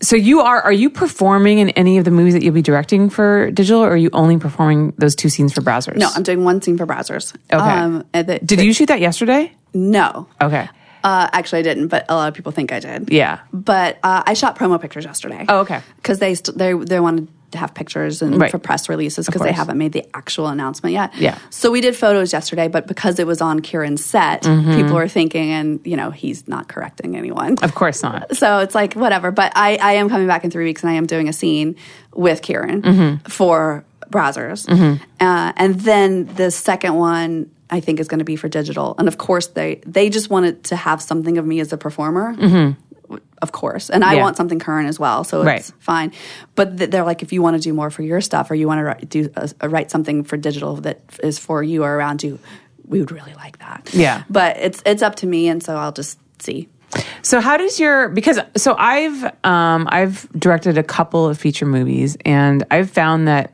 Speaker 1: So you are are you performing in any of the movies that you'll be directing for digital or are you only performing those two scenes for Brazzers?
Speaker 2: No, I'm doing one scene for Brazzers.
Speaker 1: Okay.
Speaker 2: and the-
Speaker 1: Did you shoot that yesterday?
Speaker 2: No.
Speaker 1: Okay.
Speaker 2: Uh, actually, I didn't, but a lot of people think I did.
Speaker 1: Yeah.
Speaker 2: But uh, I shot promo pictures yesterday.
Speaker 1: Oh, okay.
Speaker 2: Because they st- they they wanted to have pictures and
Speaker 1: Right.
Speaker 2: for press releases because they haven't made the actual announcement yet.
Speaker 1: Yeah.
Speaker 2: So we did photos yesterday, but because it was on Keiran's set,
Speaker 1: Mm-hmm.
Speaker 2: people were thinking, and you know, he's not correcting anyone.
Speaker 1: Of course not.
Speaker 2: So it's like whatever. But I, I am coming back in three weeks and I am doing a scene with Keiran
Speaker 1: Mm-hmm.
Speaker 2: for Brazzers. Uh, and then the second one I think is going to be for digital. And of course they they just wanted to have something of me as a performer. Of course. And I
Speaker 1: Mm-hmm. Yeah.
Speaker 2: want something current as well. So it's
Speaker 1: Right.
Speaker 2: fine. But th- they're like, if you want to do more for your stuff or you want to write, do a, write something for digital that is for you or around you, we would really like that.
Speaker 1: Yeah.
Speaker 2: But it's it's up to me. And so I'll just see.
Speaker 1: So how does your because so I've um I've directed a couple of feature movies and I've found that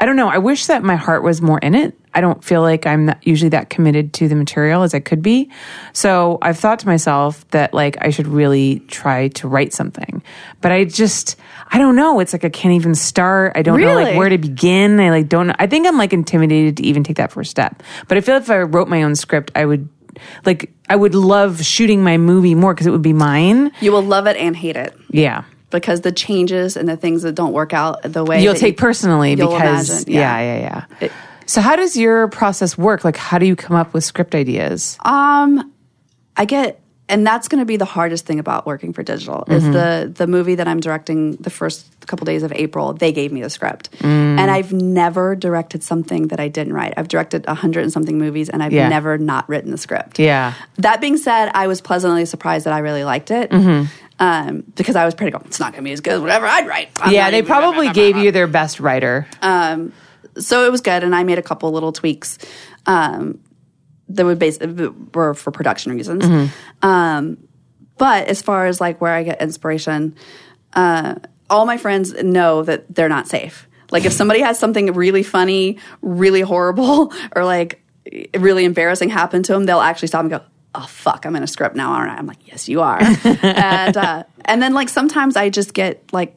Speaker 1: I don't know, I wish that my heart was more in it. I don't feel like I'm usually that committed to the material as I could be. So I've thought to myself that like I should really try to write something. But I just I don't know. It's like I can't even start. I don't know like where to begin. I like don't I think I'm like intimidated to even take that first step. But I feel if I wrote my own script, I would like I would love shooting my movie more because it would be mine.
Speaker 2: You will love it and hate it.
Speaker 1: Yeah.
Speaker 2: because the changes and the things that don't work out the way
Speaker 1: You'll take
Speaker 2: you-
Speaker 1: personally because
Speaker 2: imagine,
Speaker 1: yeah, yeah, yeah.
Speaker 2: It-
Speaker 1: so how does your process work? Like how do you come up with script ideas?
Speaker 2: Um, I get, and that's going to be the hardest thing about working for digital is
Speaker 1: Mm-hmm.
Speaker 2: the the movie that I'm directing. The first couple days of April, they gave me the script,
Speaker 1: Mm.
Speaker 2: and I've never directed something that I didn't write. I've directed a hundred and something movies, and I've
Speaker 1: Yeah.
Speaker 2: never not written the script.
Speaker 1: Yeah.
Speaker 2: That being said, I was pleasantly surprised that I really liked it.
Speaker 1: Mm-hmm.
Speaker 2: Um, because I was pretty going, it's not going to be as good as whatever I'd write. I'm
Speaker 1: yeah, they probably gave you their best writer.
Speaker 2: So it was good, and I made a couple little tweaks um, that would base were for production reasons. Um, but as far as like where I get inspiration, uh, all my friends know that they're not safe. Like if somebody has something really funny, really horrible, or like really embarrassing happen to them, they'll actually stop and go. Oh fuck! I'm in a script now, aren't I? I'm like, yes, you are. and uh, and then like sometimes I just get like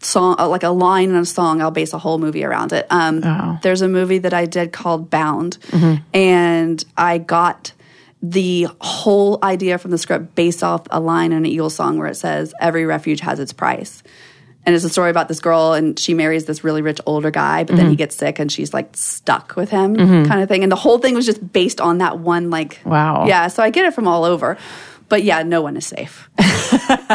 Speaker 2: song uh, like a line in a song i'll base a whole movie around it. Um, there's a movie that i did called bound and i got the whole idea from the script based off a line in an eagle song where it says every refuge has its price. And it's a story about this girl and she marries this really rich older guy but then he gets sick and she's like stuck with him kind of thing. And the whole thing was just based on that one like
Speaker 1: Wow.
Speaker 2: yeah so i get it from all over but yeah no one is safe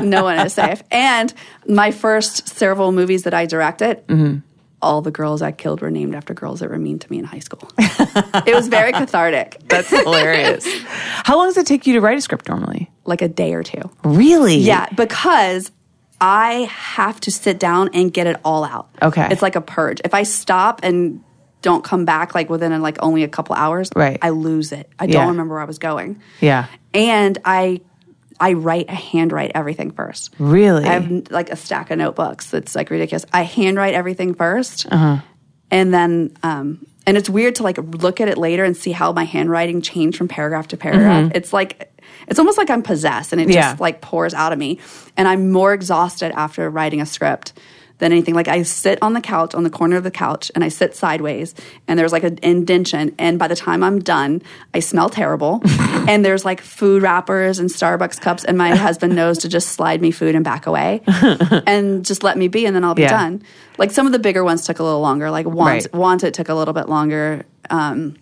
Speaker 2: no one is safe. And my first several movies that I directed,
Speaker 1: Mm-hmm.
Speaker 2: all the girls I killed were named after girls that were mean to me in high school. it was very cathartic.
Speaker 1: That's hilarious. How long does it take you to write a script normally?
Speaker 2: Like a day or two.
Speaker 1: Really?
Speaker 2: Yeah, because I have to sit down and get it all out.
Speaker 1: Okay.
Speaker 2: It's like a purge. If I stop and don't come back like within like only a couple hours,
Speaker 1: Right.
Speaker 2: I lose it. I
Speaker 1: Yeah.
Speaker 2: don't remember where I was going.
Speaker 1: Yeah.
Speaker 2: And I I write I handwrite everything first.
Speaker 1: Really?
Speaker 2: I have like a stack of notebooks that's like ridiculous. I handwrite everything 1st
Speaker 1: Uh-huh.
Speaker 2: and then um, and it's weird to like look at it later and see how my handwriting changed from paragraph to paragraph. It's like it's almost like I'm possessed and it
Speaker 1: Mm-hmm. Yeah.
Speaker 2: just like pours out of me, and I'm more exhausted after writing a script than anything. Like I sit on the couch, on the corner of the couch, and I sit sideways, and there's like an indention. And by the time I'm done, I smell terrible, and there's like food wrappers and Starbucks cups, and my husband knows to just slide me food and back away, and just let me be, and then I'll be
Speaker 1: Yeah.
Speaker 2: done. Like some of the bigger ones took a little longer. Like Want,
Speaker 1: Right.
Speaker 2: Wanted took a little bit longer. Um,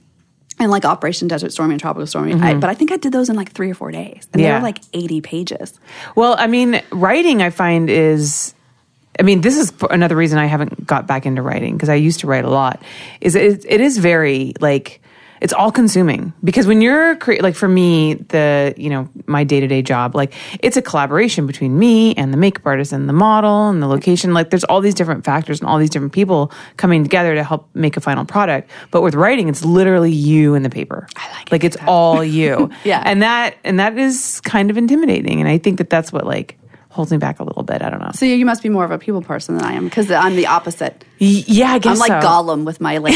Speaker 2: and like Operation Desert Storm and Tropical Stormy.
Speaker 1: Mm-hmm.
Speaker 2: I, but I think I did those in like three or four days, and they
Speaker 1: Yeah.
Speaker 2: were like eighty pages.
Speaker 1: Well, I mean, writing I find is I mean, this is another reason I haven't got back into writing because I used to write a lot. Is it, it is very like it's all consuming because when you're cre- like for me the you know my day to day job like it's a collaboration between me and the makeup artist and the model and the location like there's all these different factors and all these different people coming together to help make a final product. But with writing, it's literally you and the paper. I
Speaker 2: like it
Speaker 1: like it's all you.
Speaker 2: Yeah.
Speaker 1: and that and that is kind of intimidating. And I think that that's what like holds me back a little bit. I don't know.
Speaker 2: So you must be more of a people person than I am because I'm the opposite.
Speaker 1: Yeah, I guess
Speaker 2: I'm like
Speaker 1: so.
Speaker 2: Gollum with my like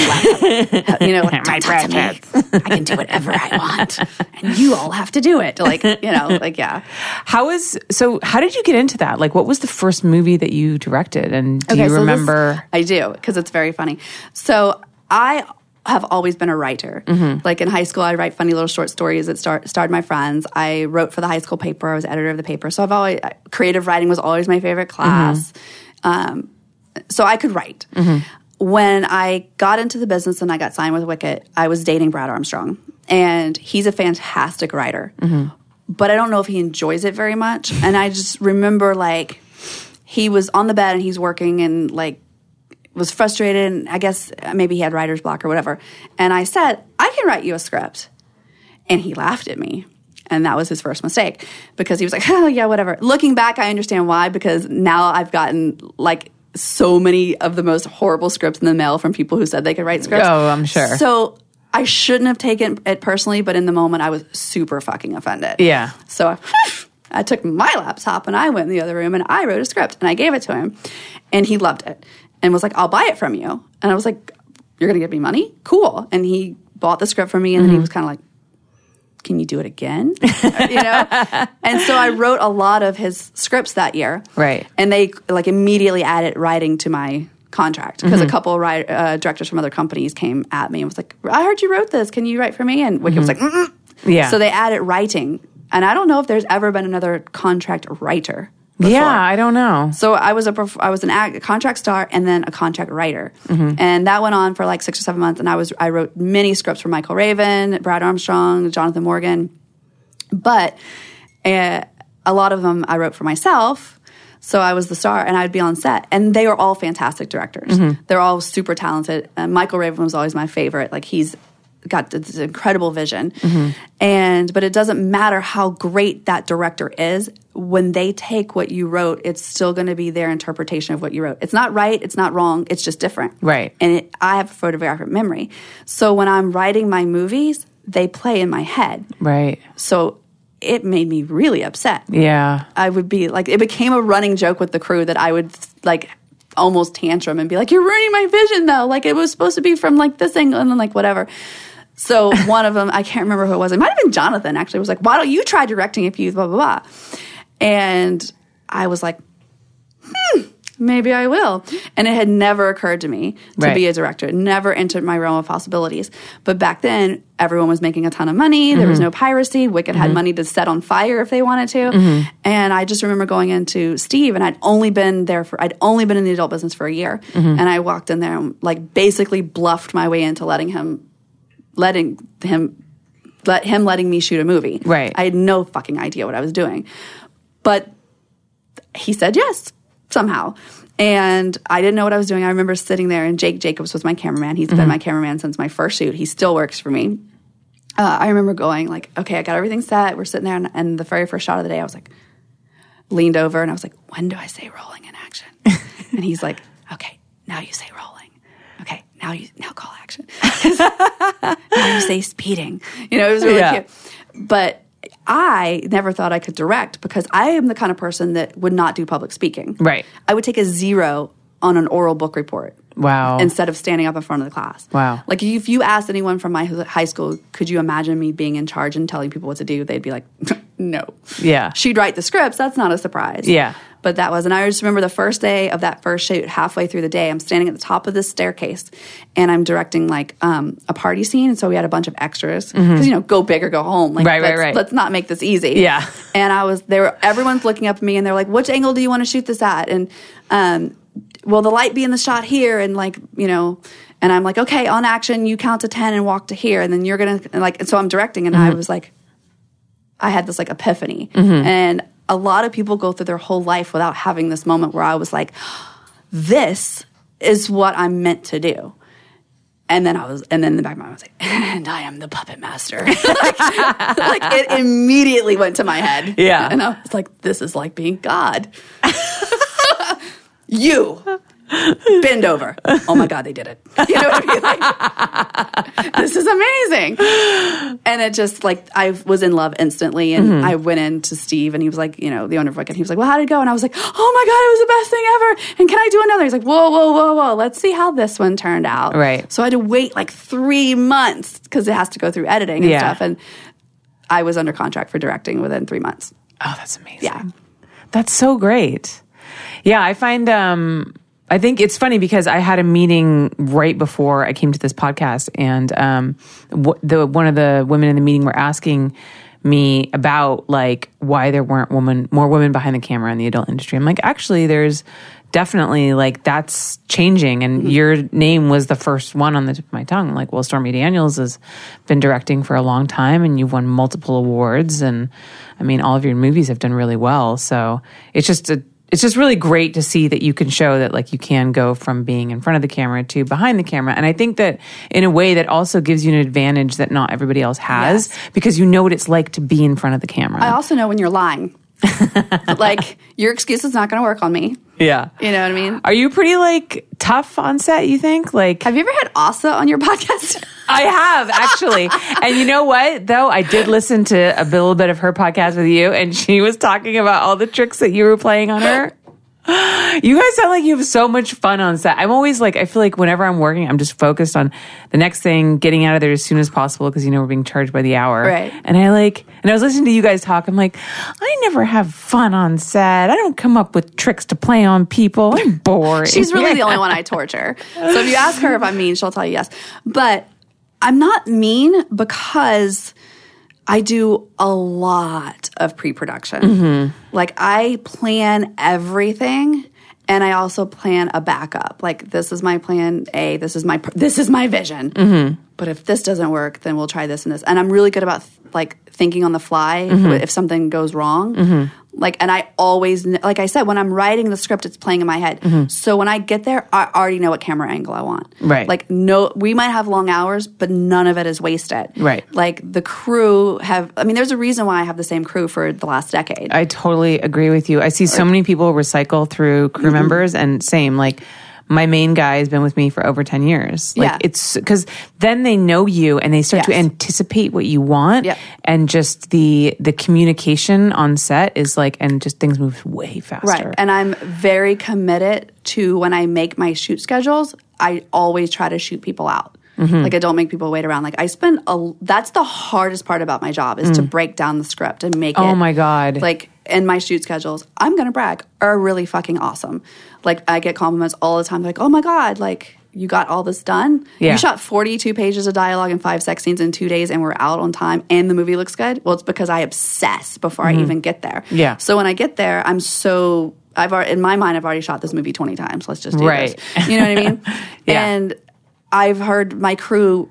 Speaker 2: you know,
Speaker 1: My
Speaker 2: don't talk to me. I can do whatever I want, and you all have to do it. Like you know, like yeah.
Speaker 1: How is so? How did you get into that? Like, what was the first movie that you directed? And do you
Speaker 2: so this-
Speaker 1: remember?
Speaker 2: I do because it's very funny. So I have always been a writer.
Speaker 1: Mm-hmm.
Speaker 2: Like in high school, I write funny little short stories that start, starred my friends. I wrote for the high school paper. I was editor of the paper. So I've always creative writing was always my favorite class. Um, so I could write. When I got into the business and I got signed with Wicked, I was dating Brad Armstrong, and he's a fantastic writer. But I don't know if he enjoys it very much. And I just remember like he was on the bed and he's working and like was frustrated and I guess uh, maybe he had writer's block or whatever. And I said, I can write you a script. And he laughed at me. And that was his first mistake because he was like, oh, yeah, whatever. Looking back, I understand why because now I've gotten like so many of the most horrible scripts in the mail from people who said they could write scripts.
Speaker 1: Oh, I'm sure.
Speaker 2: So I shouldn't have taken it personally, but in the moment, I was super fucking offended.
Speaker 1: Yeah.
Speaker 2: So I, I took my laptop and I went in the other room and I wrote a script and I gave it to him. And he loved it and was like, I'll buy it from you. And I was like, You're going to give me money? Cool. And he bought the script from me and then he mm-hmm. was kind of like, Can you do it again? you know? And so I wrote a lot of his scripts that year.
Speaker 1: Right.
Speaker 2: And they like immediately added writing to my contract because a mm-hmm. couple write, uh, directors from other companies came at me and was like, I heard you wrote this. Can you write for me? And Wicked was mm-hmm. like, Mm-mm.
Speaker 1: Yeah.
Speaker 2: So they added writing. And I don't know if there's ever been another contract writer. Before.
Speaker 1: Yeah, I don't know.
Speaker 2: So I was a prof- I was an act, a contract star and then a contract writer,
Speaker 1: Mm-hmm.
Speaker 2: and that went on for like six or seven months. And I was I wrote many scripts for Michael Raven, Brad Armstrong, Jonathan Morgan, but uh, a lot of them I wrote for myself. So I was the star, and I'd be on set, and they were all fantastic directors. They're all super talented. Uh, Michael Raven was always my favorite. Like he's got this incredible vision, mm-hmm. and but it doesn't matter how great that director is. When they take what you wrote, it's still going to be their interpretation of what you wrote. It's not right. It's not wrong. It's just different.
Speaker 1: Right.
Speaker 2: And it, I have a photographic memory, so when I'm writing my movies, they play in my head.
Speaker 1: Right.
Speaker 2: So it made me really upset.
Speaker 1: Yeah.
Speaker 2: I would be like, it became a running joke with the crew that I would like almost tantrum and be like, "You're ruining my vision, though. Like it was supposed to be from like this angle and then like whatever." So one of them, I can't remember who it was. It might have been Jonathan. Actually, was like, "Why don't you try directing if you blah blah blah?" And I was like, "Hmm, maybe I will." And it had never occurred to me to
Speaker 1: Right.
Speaker 2: be a director. It never entered my realm of possibilities. But back then, everyone was making a ton of money. There was mm-hmm. no piracy. Wicked had mm-hmm. money to set on fire if they wanted to. Mm-hmm. And I just remember going into Steve, and I'd only been there for I'd only been in the adult business for a year, and I walked in there and like basically bluffed my way into letting him letting him let him letting me shoot a movie.
Speaker 1: Right.
Speaker 2: I had no fucking idea what I was doing. But he said yes somehow. And I didn't know what I was doing. I remember sitting there, and Jake Jacobs was my cameraman. He's been my cameraman since my first shoot. He still works for me. Uh, I remember going like, okay, I got everything set. We're sitting there, and, and the very first shot of the day, I was like, leaned over, and I was like, when do I say rolling in action? and he's like, okay, now you say rolling. Now you now call action. now you say speeding. You know, it was really
Speaker 1: Yeah.
Speaker 2: cute. But I never thought I could direct because I am the kind of person that would not do public speaking.
Speaker 1: Right.
Speaker 2: I would take a zero on an oral book report
Speaker 1: Wow.
Speaker 2: instead of standing up in front of the class.
Speaker 1: Wow.
Speaker 2: Like if you asked anyone from my high school, could you imagine me being in charge and telling people what to do? They'd be like, no.
Speaker 1: Yeah.
Speaker 2: She'd write the scripts. That's not a surprise.
Speaker 1: Yeah.
Speaker 2: But that was, and I just remember the first day of that first shoot, halfway through the day, I'm standing at the top of this staircase and I'm directing like um, a party scene. And so we had a bunch of extras because, you know, go big or go home. Like,
Speaker 1: Mm-hmm. Right, right,
Speaker 2: let's,
Speaker 1: right.
Speaker 2: Let's not make this easy.
Speaker 1: Yeah.
Speaker 2: And I was, they were, everyone's looking up at me and they're like, which angle do you want to shoot this at? And, um, will the light be in the shot here? And like, you know, and I'm like, okay, on action, you count to 10 and walk to here. And then you're going to, like, and so I'm directing and I was like, I had this like epiphany. And a lot of people go through their whole life without having this moment where I was like, this is what I'm meant to do. And then I was, and then in the back of my mind, I was like, and I am the puppet master. like, like, it immediately went to my head.
Speaker 1: Yeah.
Speaker 2: And I was like, this is like being God. you. Bend over. Oh my God, they did it. You know what I mean? Like, this is amazing. And it just like, I was in love instantly. And
Speaker 1: Mm-hmm.
Speaker 2: I went in to Steve and he was like, you know, the owner of Wicked. He was like, well, how did it go? And I was like, oh my God, it was the best thing ever. And can I do another? He's like, whoa, whoa, whoa, whoa. Let's see how this one turned out.
Speaker 1: Right.
Speaker 2: So I had to wait like three months because it has to go through editing and
Speaker 1: Yeah.
Speaker 2: stuff. And I was under contract for directing within three months.
Speaker 1: Oh, that's amazing.
Speaker 2: Yeah.
Speaker 1: That's so great. Yeah, I find um I think it's funny because I had a meeting right before I came to this podcast and um w- the one of the women in the meeting were asking me about like why there weren't women more women behind the camera in the adult industry. I'm like, actually there's definitely like that's changing and your name was the first one on the tip of my tongue. Like, well, Stormy Daniels has been directing for a long time and you've won multiple awards and I mean all of your movies have done really well. So it's just a it's just really great to see that you can show that like you can go from being in front of the camera to behind the camera and i think that in a way that also gives you an advantage that not everybody else has
Speaker 2: Yes.
Speaker 1: because you know what it's like to be in front of the camera
Speaker 2: I also know when you're lying. like your excuse is not going to work on me.
Speaker 1: yeah
Speaker 2: You know what I mean?
Speaker 1: are you pretty like tough on set you think like
Speaker 2: Have you ever had Asa on your podcast?
Speaker 1: I have actually. and you know what? Though I did listen to a little bit of her podcast with you, and she was talking about all the tricks that you were playing on her. You guys sound like you have so much fun on set. I'm always like, I feel like whenever I'm working, I'm just focused on the next thing, getting out of there as soon as possible because you know we're being charged by the hour.
Speaker 2: Right.
Speaker 1: And I like, and I was listening to you guys talk. I'm like, I never have fun on set. I don't come up with tricks to play on people. I'm bored.
Speaker 2: She's really the only one I torture. So if you ask her if I'm mean, she'll tell you yes. But I'm not mean because I do a lot of pre production. Mm-hmm. Like I plan everything. And I also plan a backup. Like this is my plan A. This is my this is my vision. Mm-hmm. But if this doesn't work, then we'll try this and this. And I'm really good about like thinking on the fly mm-hmm. if something goes wrong. Like, and I always, like I said, when I'm writing the script, it's playing in my head. So when I get there, I already know what camera angle I want.
Speaker 1: Right.
Speaker 2: Like, no, we might have long hours, but none of it is wasted.
Speaker 1: Right.
Speaker 2: Like the crew have, I mean, there's a reason why I have the same crew for the last decade.
Speaker 1: I totally agree with you. I see so many people recycle through crew
Speaker 2: Mm-hmm.
Speaker 1: members, and same like my main guy has been with me for over 10 years. Like
Speaker 2: Yeah.
Speaker 1: it's because then they know you and they start to anticipate what you want.
Speaker 2: Yep.
Speaker 1: And just the the communication on set is like, and just things move way faster.
Speaker 2: Right. And I'm very committed to when I make my shoot schedules, I always try to shoot people out.
Speaker 1: Mm-hmm.
Speaker 2: Like I don't make people wait around. Like I spend a that's the hardest part about my job is to break down the script and make it
Speaker 1: Oh my God.
Speaker 2: Like in my shoot schedules, I'm gonna brag, are really fucking awesome. Like I get compliments all the time, like, oh my God, like you got all this done.
Speaker 1: Yeah.
Speaker 2: You shot 42 pages of dialogue and five sex scenes in two days and we're out on time and the movie looks good. Well, it's because I obsess before I even get there.
Speaker 1: Mm-hmm. Yeah.
Speaker 2: So when I get there, I'm so I've already, in my mind I've already shot this movie 20 times. Let's just do
Speaker 1: Right.
Speaker 2: this. You know what I mean?
Speaker 1: Yeah.
Speaker 2: And I've heard my crew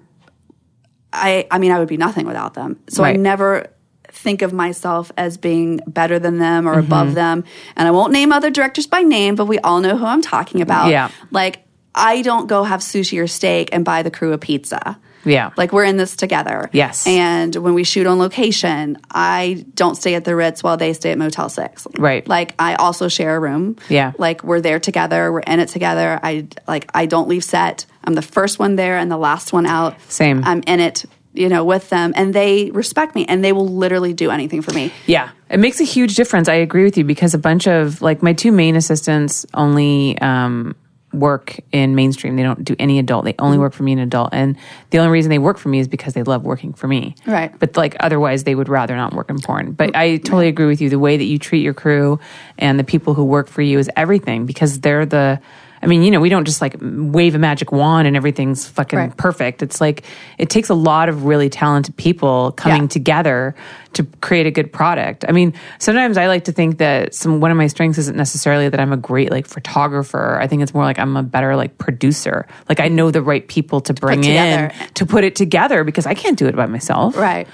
Speaker 2: I I mean I would be nothing without them. So I never think of myself as being better than them
Speaker 1: Mm-hmm.
Speaker 2: or above them. And I won't name other directors by name, but we all know who I'm talking about.
Speaker 1: Yeah.
Speaker 2: Like I don't go have sushi or steak and buy the crew a pizza.
Speaker 1: Yeah.
Speaker 2: Like we're in this together.
Speaker 1: Yes.
Speaker 2: And when we shoot on location, I don't stay at the Ritz while they stay at Motel 6.
Speaker 1: Right.
Speaker 2: Like I also share a room.
Speaker 1: Yeah.
Speaker 2: Like we're there together, we're in it together. I like I don't leave set. I'm the first one there and the last one out.
Speaker 1: Same.
Speaker 2: I'm in it, you know, with them and they respect me and they will literally do anything for me.
Speaker 1: Yeah, it makes a huge difference. I agree with you because a bunch of like my two main assistants only um, work in mainstream. They don't do any adult. They
Speaker 2: Mm-hmm.
Speaker 1: only work for me in adult, and the only reason they work for me is because they love working for me.
Speaker 2: Right.
Speaker 1: But like otherwise, they would rather not work in porn. But I totally agree with you. The way that you treat your crew and the people who work for you is everything because they're the. I mean, you know, we don't just like wave a magic wand and everything's fucking
Speaker 2: Right.
Speaker 1: perfect. It's like it takes a lot of really talented people coming
Speaker 2: Yeah.
Speaker 1: together to create a good product. I mean, sometimes I like to think that some one of my strengths isn't necessarily that I'm a great like photographer. I think it's more like I'm a better like producer. Like I know the right people to bring in to put it together because I can't do it by myself.
Speaker 2: Right.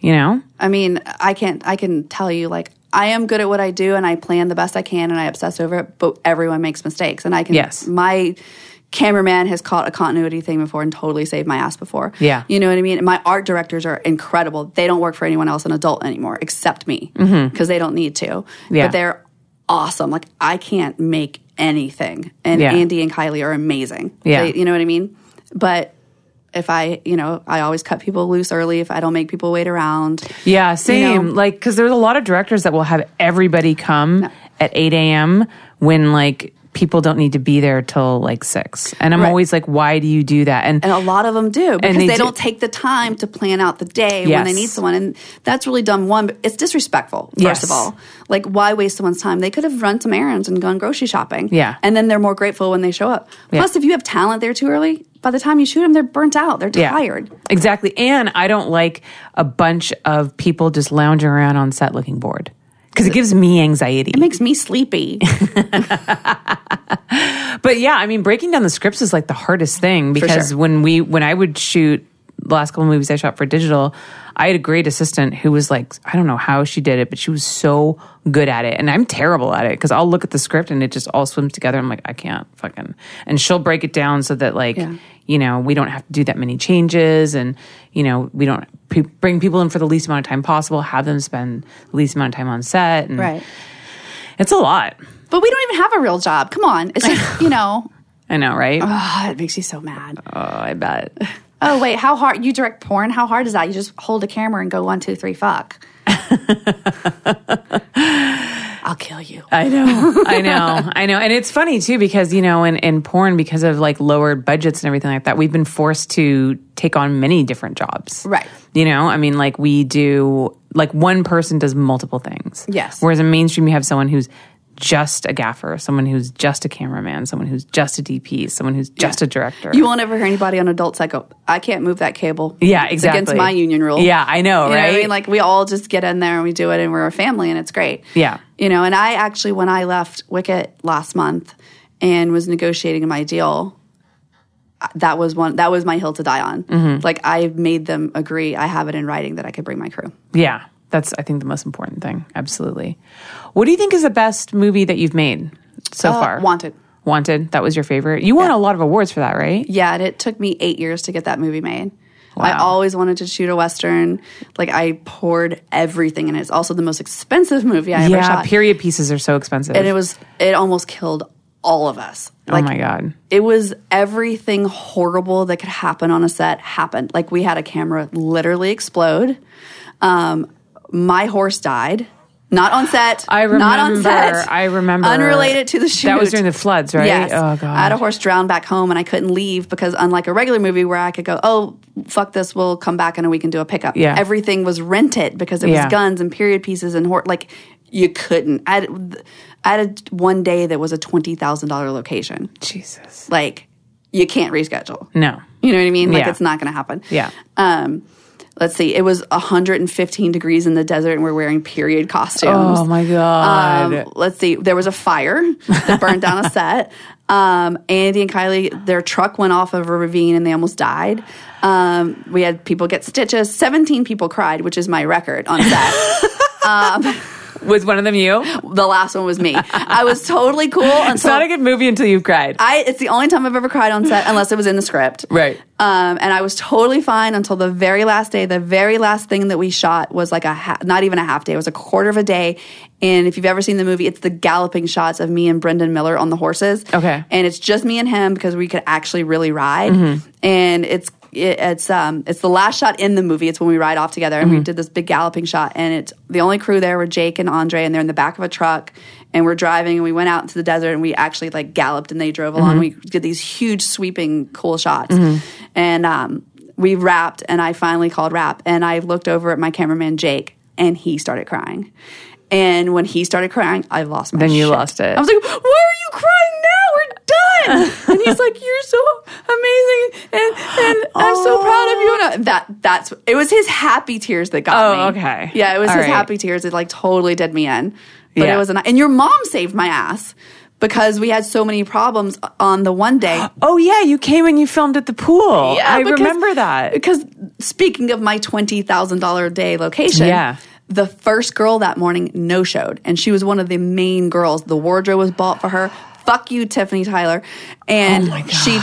Speaker 1: You know?
Speaker 2: I mean, I can't I can tell you like I am good at what I do and I plan the best I can and I obsess over it, but everyone makes mistakes and I can
Speaker 1: Yes.
Speaker 2: my cameraman has caught a continuity thing before and totally saved my ass before.
Speaker 1: Yeah.
Speaker 2: You know what I mean? And my art directors are incredible. They don't work for anyone else an adult anymore except me because they don't need to.
Speaker 1: Mm-hmm. Yeah.
Speaker 2: But they're awesome. Like I can't make anything. And
Speaker 1: Yeah.
Speaker 2: Andy and Kylie are amazing.
Speaker 1: Yeah.
Speaker 2: They- you know what I mean? But if I, you know, I always cut people loose early if I don't make people wait around.
Speaker 1: Yeah, same.
Speaker 2: know?
Speaker 1: Like, because there's a lot of directors that will have everybody come at 8 a.m. when like people don't need to be there till like six. And I'm
Speaker 2: Right.
Speaker 1: always like, why do you do that? And,
Speaker 2: And a lot of them do because
Speaker 1: they
Speaker 2: they,
Speaker 1: do-
Speaker 2: don't take the time to plan out the day when they need someone. And that's really dumb. One, but it's disrespectful, first
Speaker 1: Yes.
Speaker 2: of all. Like, why waste someone's time? They could have run some errands and gone grocery shopping.
Speaker 1: Yeah.
Speaker 2: And then they're more grateful when they show up.
Speaker 1: Yeah.
Speaker 2: Plus, if you have talent there too early, by the time you shoot them, they're burnt out. They're
Speaker 1: Yeah.
Speaker 2: tired.
Speaker 1: Exactly. And I don't like a bunch of people just lounging around on set looking bored because it gives me anxiety.
Speaker 2: It makes me sleepy.
Speaker 1: But yeah, I mean, breaking down the scripts is like the hardest thing because
Speaker 2: sure.
Speaker 1: when we when I would shoot the last couple movies I shot for digital, I had a great assistant who was like, I don't know how she did it, but she was so good at it, and I'm terrible at it because I'll look at the script and it just all swims together. I'm like, I can't fucking, and she'll break it down so that like.
Speaker 2: Yeah.
Speaker 1: You know, we don't have to do that many changes, and you know, we don't pe- bring people in for the least amount of time possible. Have them spend the least amount of time on set, and
Speaker 2: right.
Speaker 1: it's a lot.
Speaker 2: But we don't even have a real job. Come on. It's just, you know,
Speaker 1: I know, right?
Speaker 2: ah, it makes you so mad.
Speaker 1: oh, I bet.
Speaker 2: Oh wait, how hard you direct porn? How hard is that? You just hold a camera and go one, two, three, fuck. I'll kill you.
Speaker 1: I know, I know, I know. And it's funny too because, you know, in, in porn, because of like lowered budgets and everything like that, we've been forced to take on many different jobs.
Speaker 2: Right.
Speaker 1: You know, I mean, like we do, like one person does multiple things.
Speaker 2: Yes.
Speaker 1: Whereas in mainstream, you have someone who's just a gaffer, someone who's just a cameraman, someone who's just a DP, someone who's just a director.
Speaker 2: You won't ever hear anybody on adult Psycho. I can't move that cable.
Speaker 1: Yeah,
Speaker 2: It's
Speaker 1: exactly.
Speaker 2: against my union rule.
Speaker 1: Yeah, I know,
Speaker 2: You know what I
Speaker 1: right?
Speaker 2: mean? Like we all just get in there and we do it and we're a family and it's great.
Speaker 1: Yeah.
Speaker 2: You know, and I actually, when I left Wicked last month and was negotiating my deal, that was one, that was my hill to die on.
Speaker 1: Mm-hmm.
Speaker 2: Like I made them agree. I have it in writing that I could bring my crew.
Speaker 1: yeah. That's, I think, the most important thing. Absolutely. What do you think is the best movie that you've made so
Speaker 2: Uh,
Speaker 1: far?
Speaker 2: Wanted.
Speaker 1: Wanted. That was your favorite. You won a lot of awards for that, right?
Speaker 2: Yeah, and it took me eight years to get that movie made. I always wanted to shoot a western. Like I poured everything in it. It's also the most expensive movie I ever
Speaker 1: Yeah.
Speaker 2: shot.
Speaker 1: Period pieces are so expensive.
Speaker 2: and it was it almost killed all of us.
Speaker 1: oh my god.
Speaker 2: It was everything horrible that could happen on a set happened. Like we had a camera literally explode. Um, my horse died. Not on set.
Speaker 1: I remember.
Speaker 2: Not on set.
Speaker 1: I remember.
Speaker 2: Unrelated to the shoot.
Speaker 1: That was during the floods, right?
Speaker 2: Yes.
Speaker 1: Oh god.
Speaker 2: I had a horse drown back home and I couldn't leave because unlike a regular movie where I could go, oh, fuck this, we'll come back in a week and do a pickup.
Speaker 1: Yeah.
Speaker 2: Everything was rented because it
Speaker 1: Yeah.
Speaker 2: was guns and period pieces and hor- like you couldn't. I had, I had a, one day that was a $20,000 location.
Speaker 1: Jesus.
Speaker 2: Like you can't reschedule.
Speaker 1: No.
Speaker 2: You know what I mean? Like
Speaker 1: Yeah.
Speaker 2: it's not going to happen.
Speaker 1: Yeah.
Speaker 2: Um, let's see. It was 115 degrees in the desert, and we're wearing period costumes.
Speaker 1: Oh my god.
Speaker 2: Um, let's see. There was a fire that burned down a set. Um, Andy and Kylie, their truck went off of a ravine and they almost died. Um, we had people get stitches. 17 people cried, which is my record on set.
Speaker 1: was one of them you?
Speaker 2: the last one was me. I was totally cool until
Speaker 1: It's not a good movie until you've cried.
Speaker 2: I. It's the only time I've ever cried on set, unless it was in the script.
Speaker 1: Right.
Speaker 2: Um, and I was totally fine until the very last day. The very last thing that we shot was like a ha- not even a half day. It was a quarter of a day. And if you've ever seen the movie, it's the galloping shots of me and Brendon Miller on the horses.
Speaker 1: Okay.
Speaker 2: And it's just me and him because we could actually really ride. And it's it, it's um it's the last shot in the movie. It's when we ride off together, and we did this big galloping shot. And it's the only crew there were Jake and Andre, and they're in the back of a truck. And we're driving, and we went out into the desert, and we actually like galloped, and they drove along. We did these huge, sweeping, cool shots, and um, we wrapped. And I finally called wrap, and I looked over at my cameraman Jake, and he started crying. And when he started crying, I lost my.
Speaker 1: Then you
Speaker 2: shit.
Speaker 1: lost it.
Speaker 2: I was like, "Why are you crying now? We're done." and he's like, "You're so amazing, and and I'm so proud of you." And I, that that's it was his happy tears that got
Speaker 1: Oh,
Speaker 2: me.
Speaker 1: okay.
Speaker 2: Yeah, it was
Speaker 1: All
Speaker 2: his
Speaker 1: right.
Speaker 2: happy tears that like totally did me in. But
Speaker 1: Yeah.
Speaker 2: it was an and your mom saved my ass because we had so many problems on the one day.
Speaker 1: Oh yeah, you came and you filmed at the pool.
Speaker 2: Yeah,
Speaker 1: I
Speaker 2: because-
Speaker 1: remember that.
Speaker 2: Because speaking of my twenty thousand dollar a day location,
Speaker 1: Yeah.
Speaker 2: the first girl that morning no showed, and she was one of the main girls. The wardrobe was bought for her. Fuck you, Tiffany Tyler. And
Speaker 1: Oh God.
Speaker 2: she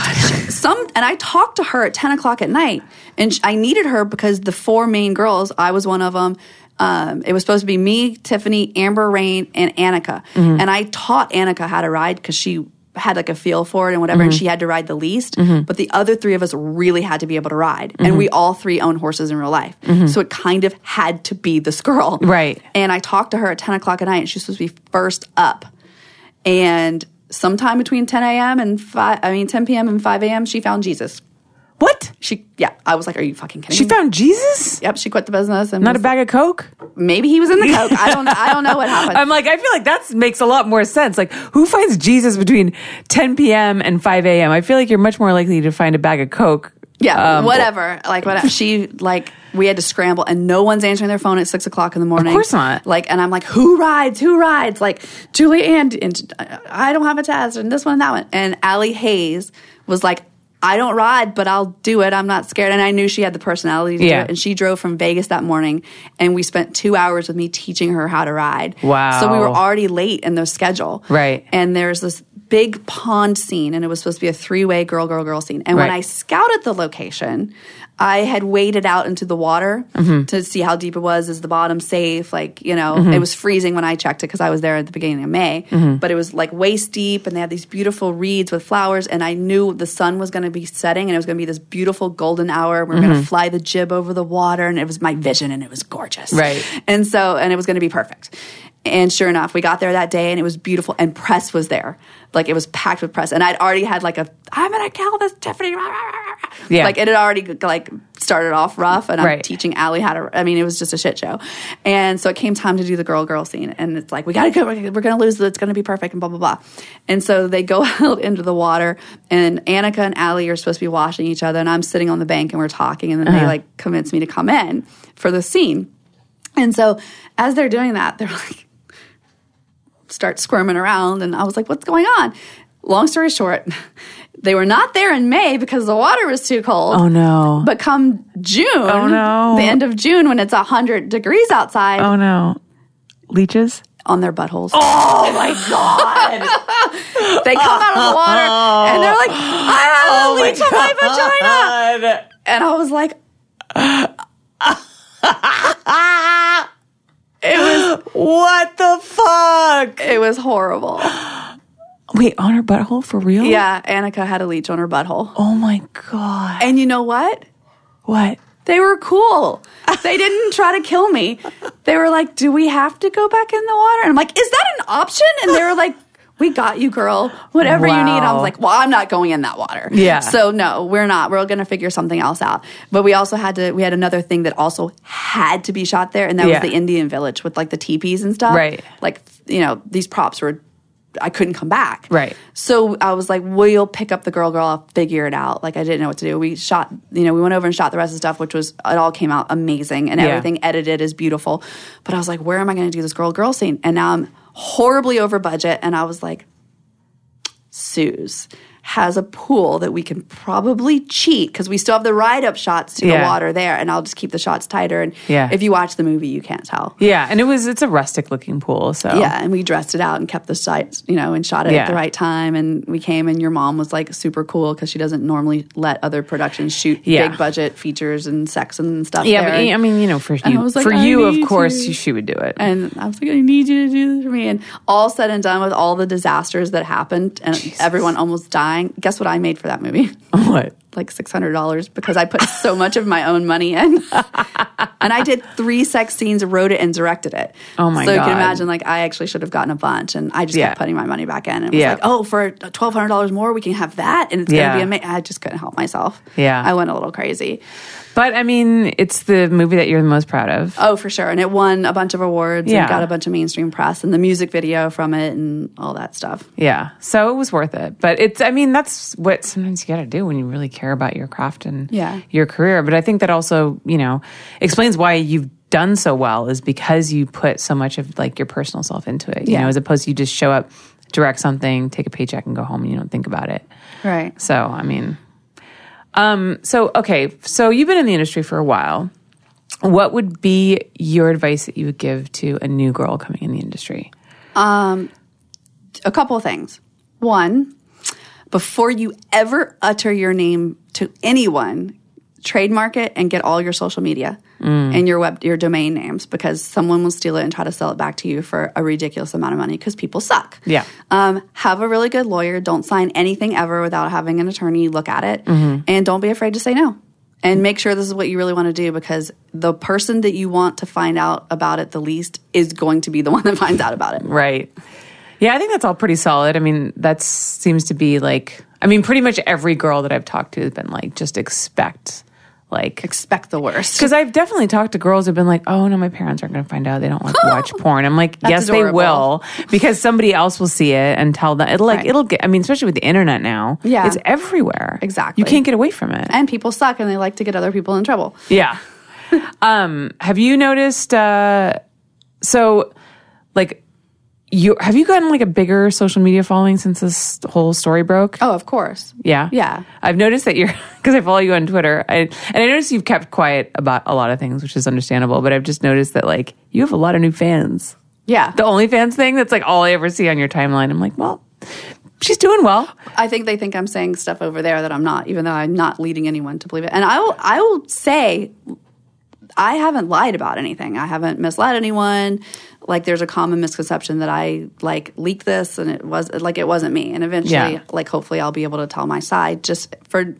Speaker 2: some and I talked to her at ten o'clock at night, and sh I needed her because the four main girls, I was one of them. Um, it was supposed to be me, Tiffany, Amber Rayne, and Anikka.
Speaker 1: Mm-hmm.
Speaker 2: And I taught Anikka how to ride because she had like a feel for it and whatever,
Speaker 1: Mm-hmm.
Speaker 2: and she had to ride the least. But the other three of us really had to be able to ride. And
Speaker 1: Mm-hmm.
Speaker 2: we all three own horses in real life. So it kind of had to be this girl.
Speaker 1: Right.
Speaker 2: And I talked to her at 10 o'clock at night, and she was supposed to be first up. And sometime between 10 a.m. and 5, I mean, 10 p.m. and 5 a.m., she found Jesus.
Speaker 1: What?
Speaker 2: She, yeah, I was like, are you fucking kidding me?
Speaker 1: She
Speaker 2: me?
Speaker 1: found Jesus?
Speaker 2: Yep, she quit the business and
Speaker 1: Not a bag of coke?
Speaker 2: maybe he was in the coke. I don't, I don't know what happened.
Speaker 1: I'm like, I feel like that makes a lot more sense. Like, who finds Jesus between 10 p.m. and 5 a.m.? I feel like you're much more likely to find a bag of coke.
Speaker 2: Yeah,
Speaker 1: um,
Speaker 2: whatever. Like what she like we had to scramble and no one's answering their phone at six o'clock in the morning.
Speaker 1: Of course not.
Speaker 2: Like and I'm like, who rides? Who rides? Like Julie and, and uh, I don't have a test and this one and that one. And Allie Haze was like, I don't ride, but I'll do it. I'm not scared. And I knew she had the personality to
Speaker 1: Yeah.
Speaker 2: do it. And she drove from Vegas that morning and we spent two hours with me teaching her how to ride.
Speaker 1: Wow.
Speaker 2: So we were already late in the schedule.
Speaker 1: Right.
Speaker 2: And there's this big pond scene, and it was supposed to be a three way girl, girl, girl scene. And when I scouted the location, I had waded out into the water
Speaker 1: Mm-hmm.
Speaker 2: to see how deep it was. Is the bottom safe? Like, you know,
Speaker 1: Mm-hmm.
Speaker 2: it was freezing when I checked it because I was there at the beginning of May, but it was like waist deep, and they had these beautiful reeds with flowers. And I knew the sun was going to be setting, and it was going to be this beautiful golden hour. We were
Speaker 1: Mm-hmm.
Speaker 2: going to fly the jib over the water, and it was my vision, and it was gorgeous.
Speaker 1: Right.
Speaker 2: And so, and it was going to be perfect. And sure enough, we got there that day and it was beautiful. And press was there. Like it was packed with press. And I'd already had like a, I'm going to kill this Tiffany.
Speaker 1: Yeah.
Speaker 2: Like it had already like started off rough. And I'm
Speaker 1: Right.
Speaker 2: teaching Allie how to, I mean, it was just a shit show. And so it came time to do the girl girl scene. And it's like, we got to go, we're going to lose. It's going to be perfect and blah, blah, blah. And so they go out into the water and Anikka and Allie are supposed to be washing each other. And I'm sitting on the bank and we're talking. And then they uh-huh. like convince me to come in for the scene. And so as they're doing that, they're like, start squirming around. And I was like, what's going on? Long story short, they were not there in May because the water was too cold.
Speaker 1: Oh, no.
Speaker 2: But come June,
Speaker 1: Oh, no.
Speaker 2: the end of June when it's 100 degrees outside,
Speaker 1: Oh, no. Leeches?
Speaker 2: on their buttholes.
Speaker 1: Oh, my God.
Speaker 2: They come out of the water and they're like, I have a oh, leech on my vagina. And I was like, it was
Speaker 1: What the fuck?
Speaker 2: it was horrible.
Speaker 1: Wait, on her butthole for real?
Speaker 2: Yeah, Anikka had a leech on her butthole.
Speaker 1: Oh, my God.
Speaker 2: And you know what?
Speaker 1: What?
Speaker 2: They were cool. They didn't try to kill me. They were like, "Do we have to go back in the water?" And I'm like, "Is that an option?" And they were like, "We got you, girl. Whatever you need." I was like, "Well, I'm not going in that water."
Speaker 1: Yeah.
Speaker 2: So no, we're not. We're going to figure something else out. But we also had to. We had another thing that also had to be shot there, and that
Speaker 1: Yeah.
Speaker 2: was the Indian village with like the teepees and stuff.
Speaker 1: Right.
Speaker 2: Like you know, these props were. I couldn't come back.
Speaker 1: Right.
Speaker 2: So I was like, we'll pick up the girl, girl. I'll figure it out. Like I didn't know what to do. We shot, you know, we went over and shot the rest of the stuff, which was, it all came out amazing and
Speaker 1: Yeah.
Speaker 2: everything edited is beautiful. But I was like, where am I going to do this girl, girl scene? And now I'm horribly over budget. And I was like, Suze has a pool that we can probably cheat because we still have the ride up shots to the water there. And I'll just keep the shots tighter. And
Speaker 1: Yeah.
Speaker 2: if you watch the movie, you can't tell.
Speaker 1: Yeah, and it was it's a rustic looking pool, so
Speaker 2: Yeah, and we dressed it out and kept the sites, you know, and shot it
Speaker 1: Yeah.
Speaker 2: at the right time. And we came, and your mom was like super cool because she doesn't normally let other productions shoot
Speaker 1: Yeah.
Speaker 2: big budget features and sex and stuff.
Speaker 1: Yeah,
Speaker 2: there.
Speaker 1: but I mean, you know, for you,
Speaker 2: like,
Speaker 1: for you, of course, you, she would do it.
Speaker 2: and I was like, I need you to do this for me. And all said and done with all the disasters that happened and everyone almost Guess what I made for that movie?
Speaker 1: what?
Speaker 2: like six hundred dollars because I put so much of my own money in, and I did three sex scenes, wrote it, and directed it.
Speaker 1: Oh my God.
Speaker 2: So you can imagine, like I actually should have gotten a bunch, and I just
Speaker 1: Yeah.
Speaker 2: kept putting my money back in. And it was like, oh, for twelve hundred dollars more, we can have that, and it's
Speaker 1: Yeah.
Speaker 2: gonna be amazing. I just couldn't help myself.
Speaker 1: Yeah.
Speaker 2: I went a little crazy.
Speaker 1: But I mean, it's the movie that you're the most proud of.
Speaker 2: Oh, for sure, and it won a bunch of awards
Speaker 1: Yeah.
Speaker 2: and got a bunch of mainstream press, and the music video from it, and all that stuff.
Speaker 1: Yeah, so it was worth it. But it's, I mean, that's what sometimes you got to do when you really care about your craft and
Speaker 2: Yeah.
Speaker 1: your career. But I think that also, you know, explains why you've done so well is because you put so much of like your personal self into it. You
Speaker 2: Yeah.
Speaker 1: know, as opposed to you just show up, direct something, take a paycheck, and go home, and you don't think about it.
Speaker 2: Right.
Speaker 1: So, I mean, um, so okay, so you've been in the industry for a while. What would be your advice that you would give to a new girl coming in the industry?
Speaker 2: Um, a couple of things. One, before you ever utter your name to anyone, trademark it and get all your social media. And your web your domain names because someone will steal it and try to sell it back to you for a ridiculous amount of money because people suck.
Speaker 1: Yeah.
Speaker 2: Um, have a really good lawyer. Don't sign anything ever without having an attorney look at it, and don't be afraid to say no. And make sure this is what you really want to do because the person that you want to find out about it the least is going to be the one that finds out about it.
Speaker 1: Right. Yeah, I think that's all pretty solid. I mean, that seems to be like, I mean, pretty much every girl that I've talked to has been like, just expect, like,
Speaker 2: Expect the worst.
Speaker 1: because I've definitely talked to girls who've been like, oh no, my parents aren't going to find out. They don't like to watch porn. I'm like, yes, they will, because somebody else will see it and tell them. It'll like,
Speaker 2: Right.
Speaker 1: it'll get. I mean, especially with the internet now,
Speaker 2: Yeah.
Speaker 1: it's everywhere.
Speaker 2: Exactly.
Speaker 1: you can't get away from it.
Speaker 2: And people suck and they like to get other people in trouble.
Speaker 1: Yeah. um, have you noticed? Uh, so, like, you have you gotten like a bigger social media following since this whole story broke?
Speaker 2: Oh, of course.
Speaker 1: Yeah,
Speaker 2: Yeah.
Speaker 1: I've noticed that you're because I follow you on Twitter, I, and I noticed you've kept quiet about a lot of things, which is understandable. But I've just noticed that like you have a lot of new fans.
Speaker 2: Yeah.
Speaker 1: The OnlyFans thing that's like all I ever see on your timeline. I'm like, well, she's doing well.
Speaker 2: I think they think I'm saying stuff over there that I'm not, even though I'm not leading anyone to believe it. And I will, I will say, I haven't lied about anything. I haven't misled anyone. Like, there's a common misconception that I like leaked this, and it was like it wasn't me. And eventually,
Speaker 1: Yeah.
Speaker 2: like, hopefully, I'll be able to tell my side, just for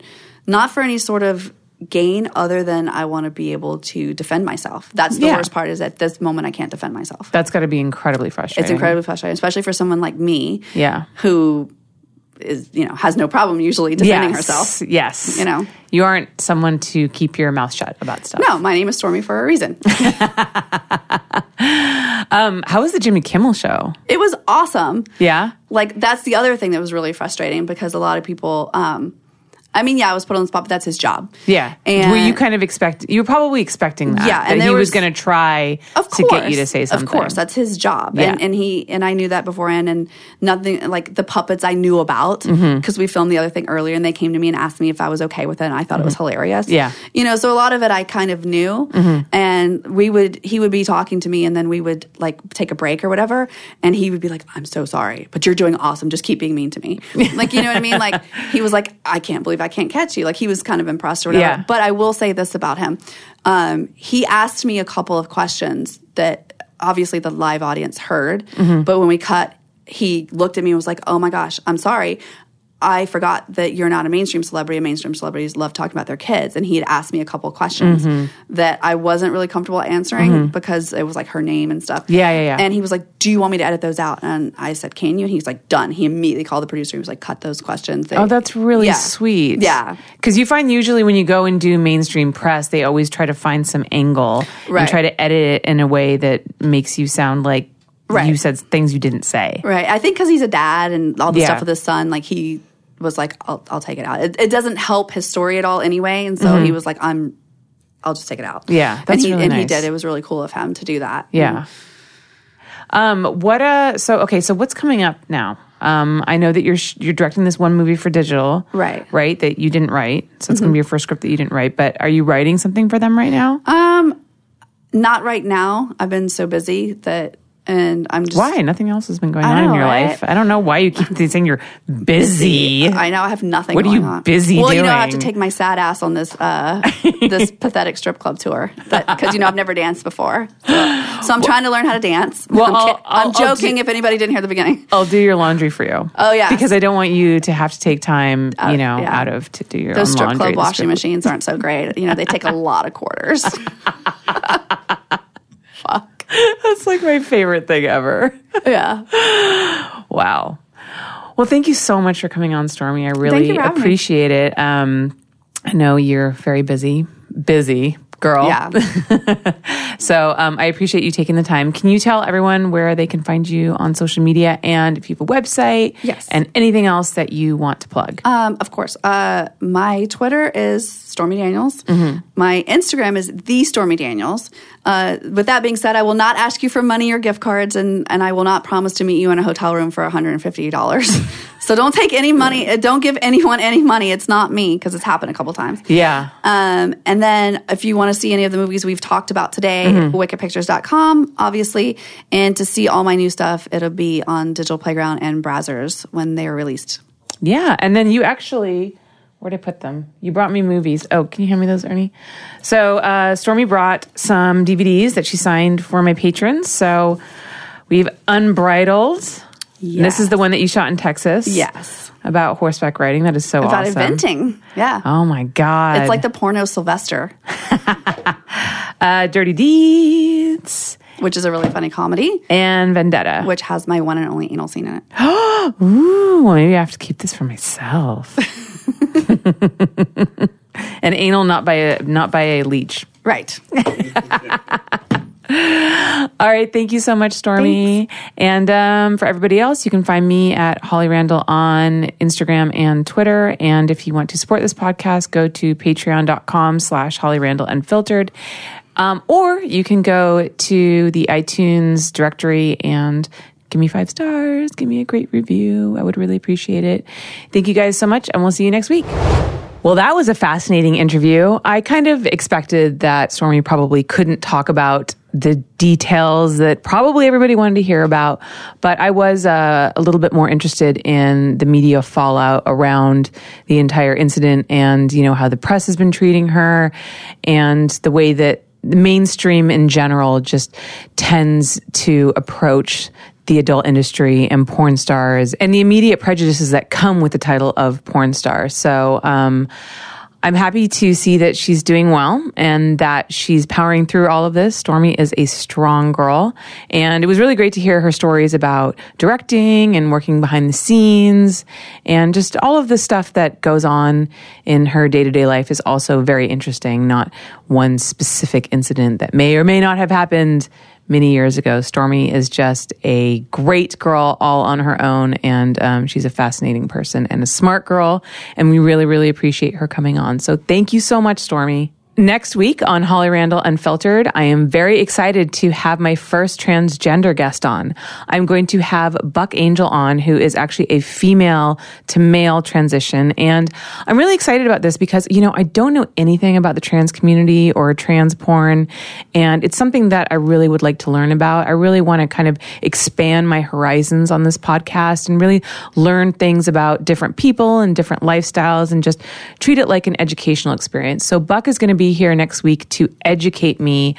Speaker 2: not for any sort of gain other than I want to be able to defend myself. That's the
Speaker 1: Yeah.
Speaker 2: worst part. Is at this moment I can't defend myself.
Speaker 1: That's got to be incredibly frustrating.
Speaker 2: It's incredibly frustrating, especially for someone like me,
Speaker 1: Yeah.
Speaker 2: who is you know has no problem usually defending
Speaker 1: yes.
Speaker 2: herself.
Speaker 1: Yes.
Speaker 2: You know.
Speaker 1: you aren't someone to keep your mouth shut about stuff.
Speaker 2: No, my name is Stormy for a reason.
Speaker 1: Um, how was the Jimmy Kimmel show?
Speaker 2: it was awesome.
Speaker 1: Yeah.
Speaker 2: Like that's the other thing that was really frustrating because a lot of people. Um, I mean, yeah, I was put on the spot, but that's his job.
Speaker 1: Yeah.
Speaker 2: And
Speaker 1: were you kind of expect? You were probably expecting that.
Speaker 2: Yeah,
Speaker 1: that
Speaker 2: and
Speaker 1: he was,
Speaker 2: was-
Speaker 1: going to try
Speaker 2: Of course, to
Speaker 1: get you to say something.
Speaker 2: Of course, that's his job,
Speaker 1: Yeah.
Speaker 2: and, and he and I knew that beforehand, and nothing like the puppets I knew about because
Speaker 1: Mm-hmm.
Speaker 2: we filmed the other thing earlier, and they came to me and asked me if I was okay with it, and I thought it was hilarious.
Speaker 1: Mm-hmm. Yeah. Mm-hmm.
Speaker 2: you know, so a lot of it I kind of knew, and we would he would be talking to me, and then we would like take a break or whatever, and he would be like, "I'm so sorry, but you're doing awesome. Just keep being mean to me." like you know what I mean? Like he was like, "I can't believe I can't catch you." Like he was kind of impressed or whatever.
Speaker 1: Yeah.
Speaker 2: But I will say this about him. Um, he asked me a couple of questions that obviously the live audience heard.
Speaker 1: Mm-hmm.
Speaker 2: But when we cut, he looked at me and was like, oh my gosh, I'm sorry. I forgot that you're not a mainstream celebrity. Mainstream celebrities love talking about their kids. And he had asked me a couple of questions
Speaker 1: Mm-hmm.
Speaker 2: that I wasn't really comfortable answering because it was like her name and stuff.
Speaker 1: Yeah, yeah, yeah.
Speaker 2: And he was like, Do you want me to edit those out? And I said, Can you? And he was like, Done. He immediately called the producer. He was like, Cut those questions. They-
Speaker 1: Oh, that's really
Speaker 2: Yeah.
Speaker 1: sweet.
Speaker 2: Yeah.
Speaker 1: Because you find usually when you go and do mainstream press, they always try to find some angle and try to edit it in a way that makes you sound like
Speaker 2: Right.
Speaker 1: you said things you didn't say.
Speaker 2: Right. I think because he's a dad and all the
Speaker 1: Yeah.
Speaker 2: stuff with his son, like he was like, I'll, I'll take it out. It, it doesn't help his story at all anyway. And so he was like, I'm, I'll just take it out.
Speaker 1: Mm-hmm. Yeah,
Speaker 2: and he,
Speaker 1: really
Speaker 2: and he did. It was really cool of him to do that.
Speaker 1: Yeah. Um. What? Uh. So okay. So what's coming up now? Um. I know that you're sh- you're directing this one movie for digital.
Speaker 2: Right. Mm-hmm.
Speaker 1: Right. That you didn't write. So it's going to be your first script that you didn't write. But are you writing something for them right now?
Speaker 2: Um, not right now. I've been so busy that, and I'm just.
Speaker 1: why? Nothing else has been going on in your
Speaker 2: right?
Speaker 1: life. I don't know why you keep saying you're busy.
Speaker 2: I know I have nothing.
Speaker 1: What are you
Speaker 2: on.
Speaker 1: busy
Speaker 2: Well, you know, I have to take my sad ass on this uh, this pathetic strip club tour because you know I've never danced before, so, so I'm trying to learn how to dance.
Speaker 1: Well,
Speaker 2: I'm,
Speaker 1: I'll-
Speaker 2: I'm
Speaker 1: I'll- I'll
Speaker 2: joking.
Speaker 1: do-
Speaker 2: if anybody didn't hear the beginning,
Speaker 1: I'll do your laundry for you.
Speaker 2: Oh, yeah,
Speaker 1: because I don't want you to have to take time, you know,
Speaker 2: yeah.
Speaker 1: out of to do your
Speaker 2: laundry.
Speaker 1: those
Speaker 2: strip
Speaker 1: laundry.
Speaker 2: club washing
Speaker 1: strip-
Speaker 2: machines aren't so great. You know, they take a lot of quarters.
Speaker 1: That's like my favorite thing ever.
Speaker 2: Yeah.
Speaker 1: Wow. Well, thank you so much for coming on, Stormy. I really
Speaker 2: having me.
Speaker 1: appreciate it. Um, I know you're very busy, busy girl.
Speaker 2: Yeah.
Speaker 1: So um, I appreciate you taking the time. Can you tell everyone where they can find you on social media and if you have a website?
Speaker 2: Yes.
Speaker 1: And anything else that you want to plug?
Speaker 2: Um, of course. Uh, my Twitter is Stormy Daniels. My Instagram is the Stormy Daniels. Uh, with that being said, I will not ask you for money or gift cards, and, and I will not promise to meet you in a hotel room for $150. so don't take any money. uh, Don't give anyone any money. It's not me because it's happened a couple times.
Speaker 1: yeah.
Speaker 2: Um, and then if you want to see any of the movies we've talked about today, wickedpictures.com, obviously. And to see all my new stuff, it'll be on Digital Playground and Brazzers when they are released.
Speaker 1: Yeah. And then you actually Where'd I put them? You brought me movies. Oh, can you hand me those, Ernie? So, uh, Stormy brought some DVDs that she signed for my patrons. So, we've Unbridled.
Speaker 2: Yes.
Speaker 1: This is the one that you shot in Texas.
Speaker 2: Yes.
Speaker 1: About horseback riding. That is so
Speaker 2: About
Speaker 1: awesome.
Speaker 2: inventing. Yeah.
Speaker 1: Oh my God.
Speaker 2: It's like the porno Sylvester,
Speaker 1: uh, Dirty Deeds
Speaker 2: which is a really funny comedy,
Speaker 1: and Vendetta.
Speaker 2: which has my one and only anal scene in it.
Speaker 1: Ooh, well, maybe I have to keep this for myself. and anal not by a not by a leech.
Speaker 2: Right.
Speaker 1: All right, thank you so much, Stormy. And um, for everybody else, you can find me at Holly Randall on Instagram and Twitter. And if you want to support this podcast, go to patreon.com slash Holly Randall Unfiltered. Um, or you can go to the iTunes directory and give me five stars, give me a great review. I would really appreciate it. Thank you guys so much, and we'll see you next week. Well, that was a fascinating interview. I kind of expected that Stormy probably couldn't talk about the details that probably everybody wanted to hear about, but I was uh, a little bit more interested in the media fallout around the entire incident and, you know, how the press has been treating her and the way that the mainstream in general just tends to approach the adult industry and porn stars and the immediate prejudices that come with the title of porn star. So, um, I'm happy to see that she's doing well and that she's powering through all of this. Stormy is a strong girl. And it was really great to hear her stories about directing and working behind the scenes and just all of the stuff that goes on in her day to day life is also very interesting. Not one specific incident that may or may not have happened many years ago. Stormy is just a great girl all on her own, and um, she's a fascinating person and a smart girl. And we really, really appreciate her coming on. So thank you so much, Stormy. Next week on Holly Randall Unfiltered, I am very excited to have my first transgender guest on. I'm going to have Buck Angel on, who is actually a female to male transition. And I'm really excited about this because, you know, I don't know anything about the trans community or trans porn. And it's something that I really would like to learn about. I really want to kind of expand my horizons on this podcast and really learn things about different people and different lifestyles and just treat it like an educational experience. So Buck is going to here next week to educate me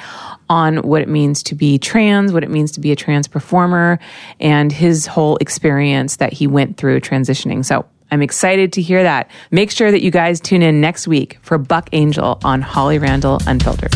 Speaker 1: on what it means to be trans, what it means to be a trans performer, and his whole experience that he went through transitioning. So I'm excited to hear that. Make sure that you guys tune in next week for Buck Angel on Holly Randall Unfiltered.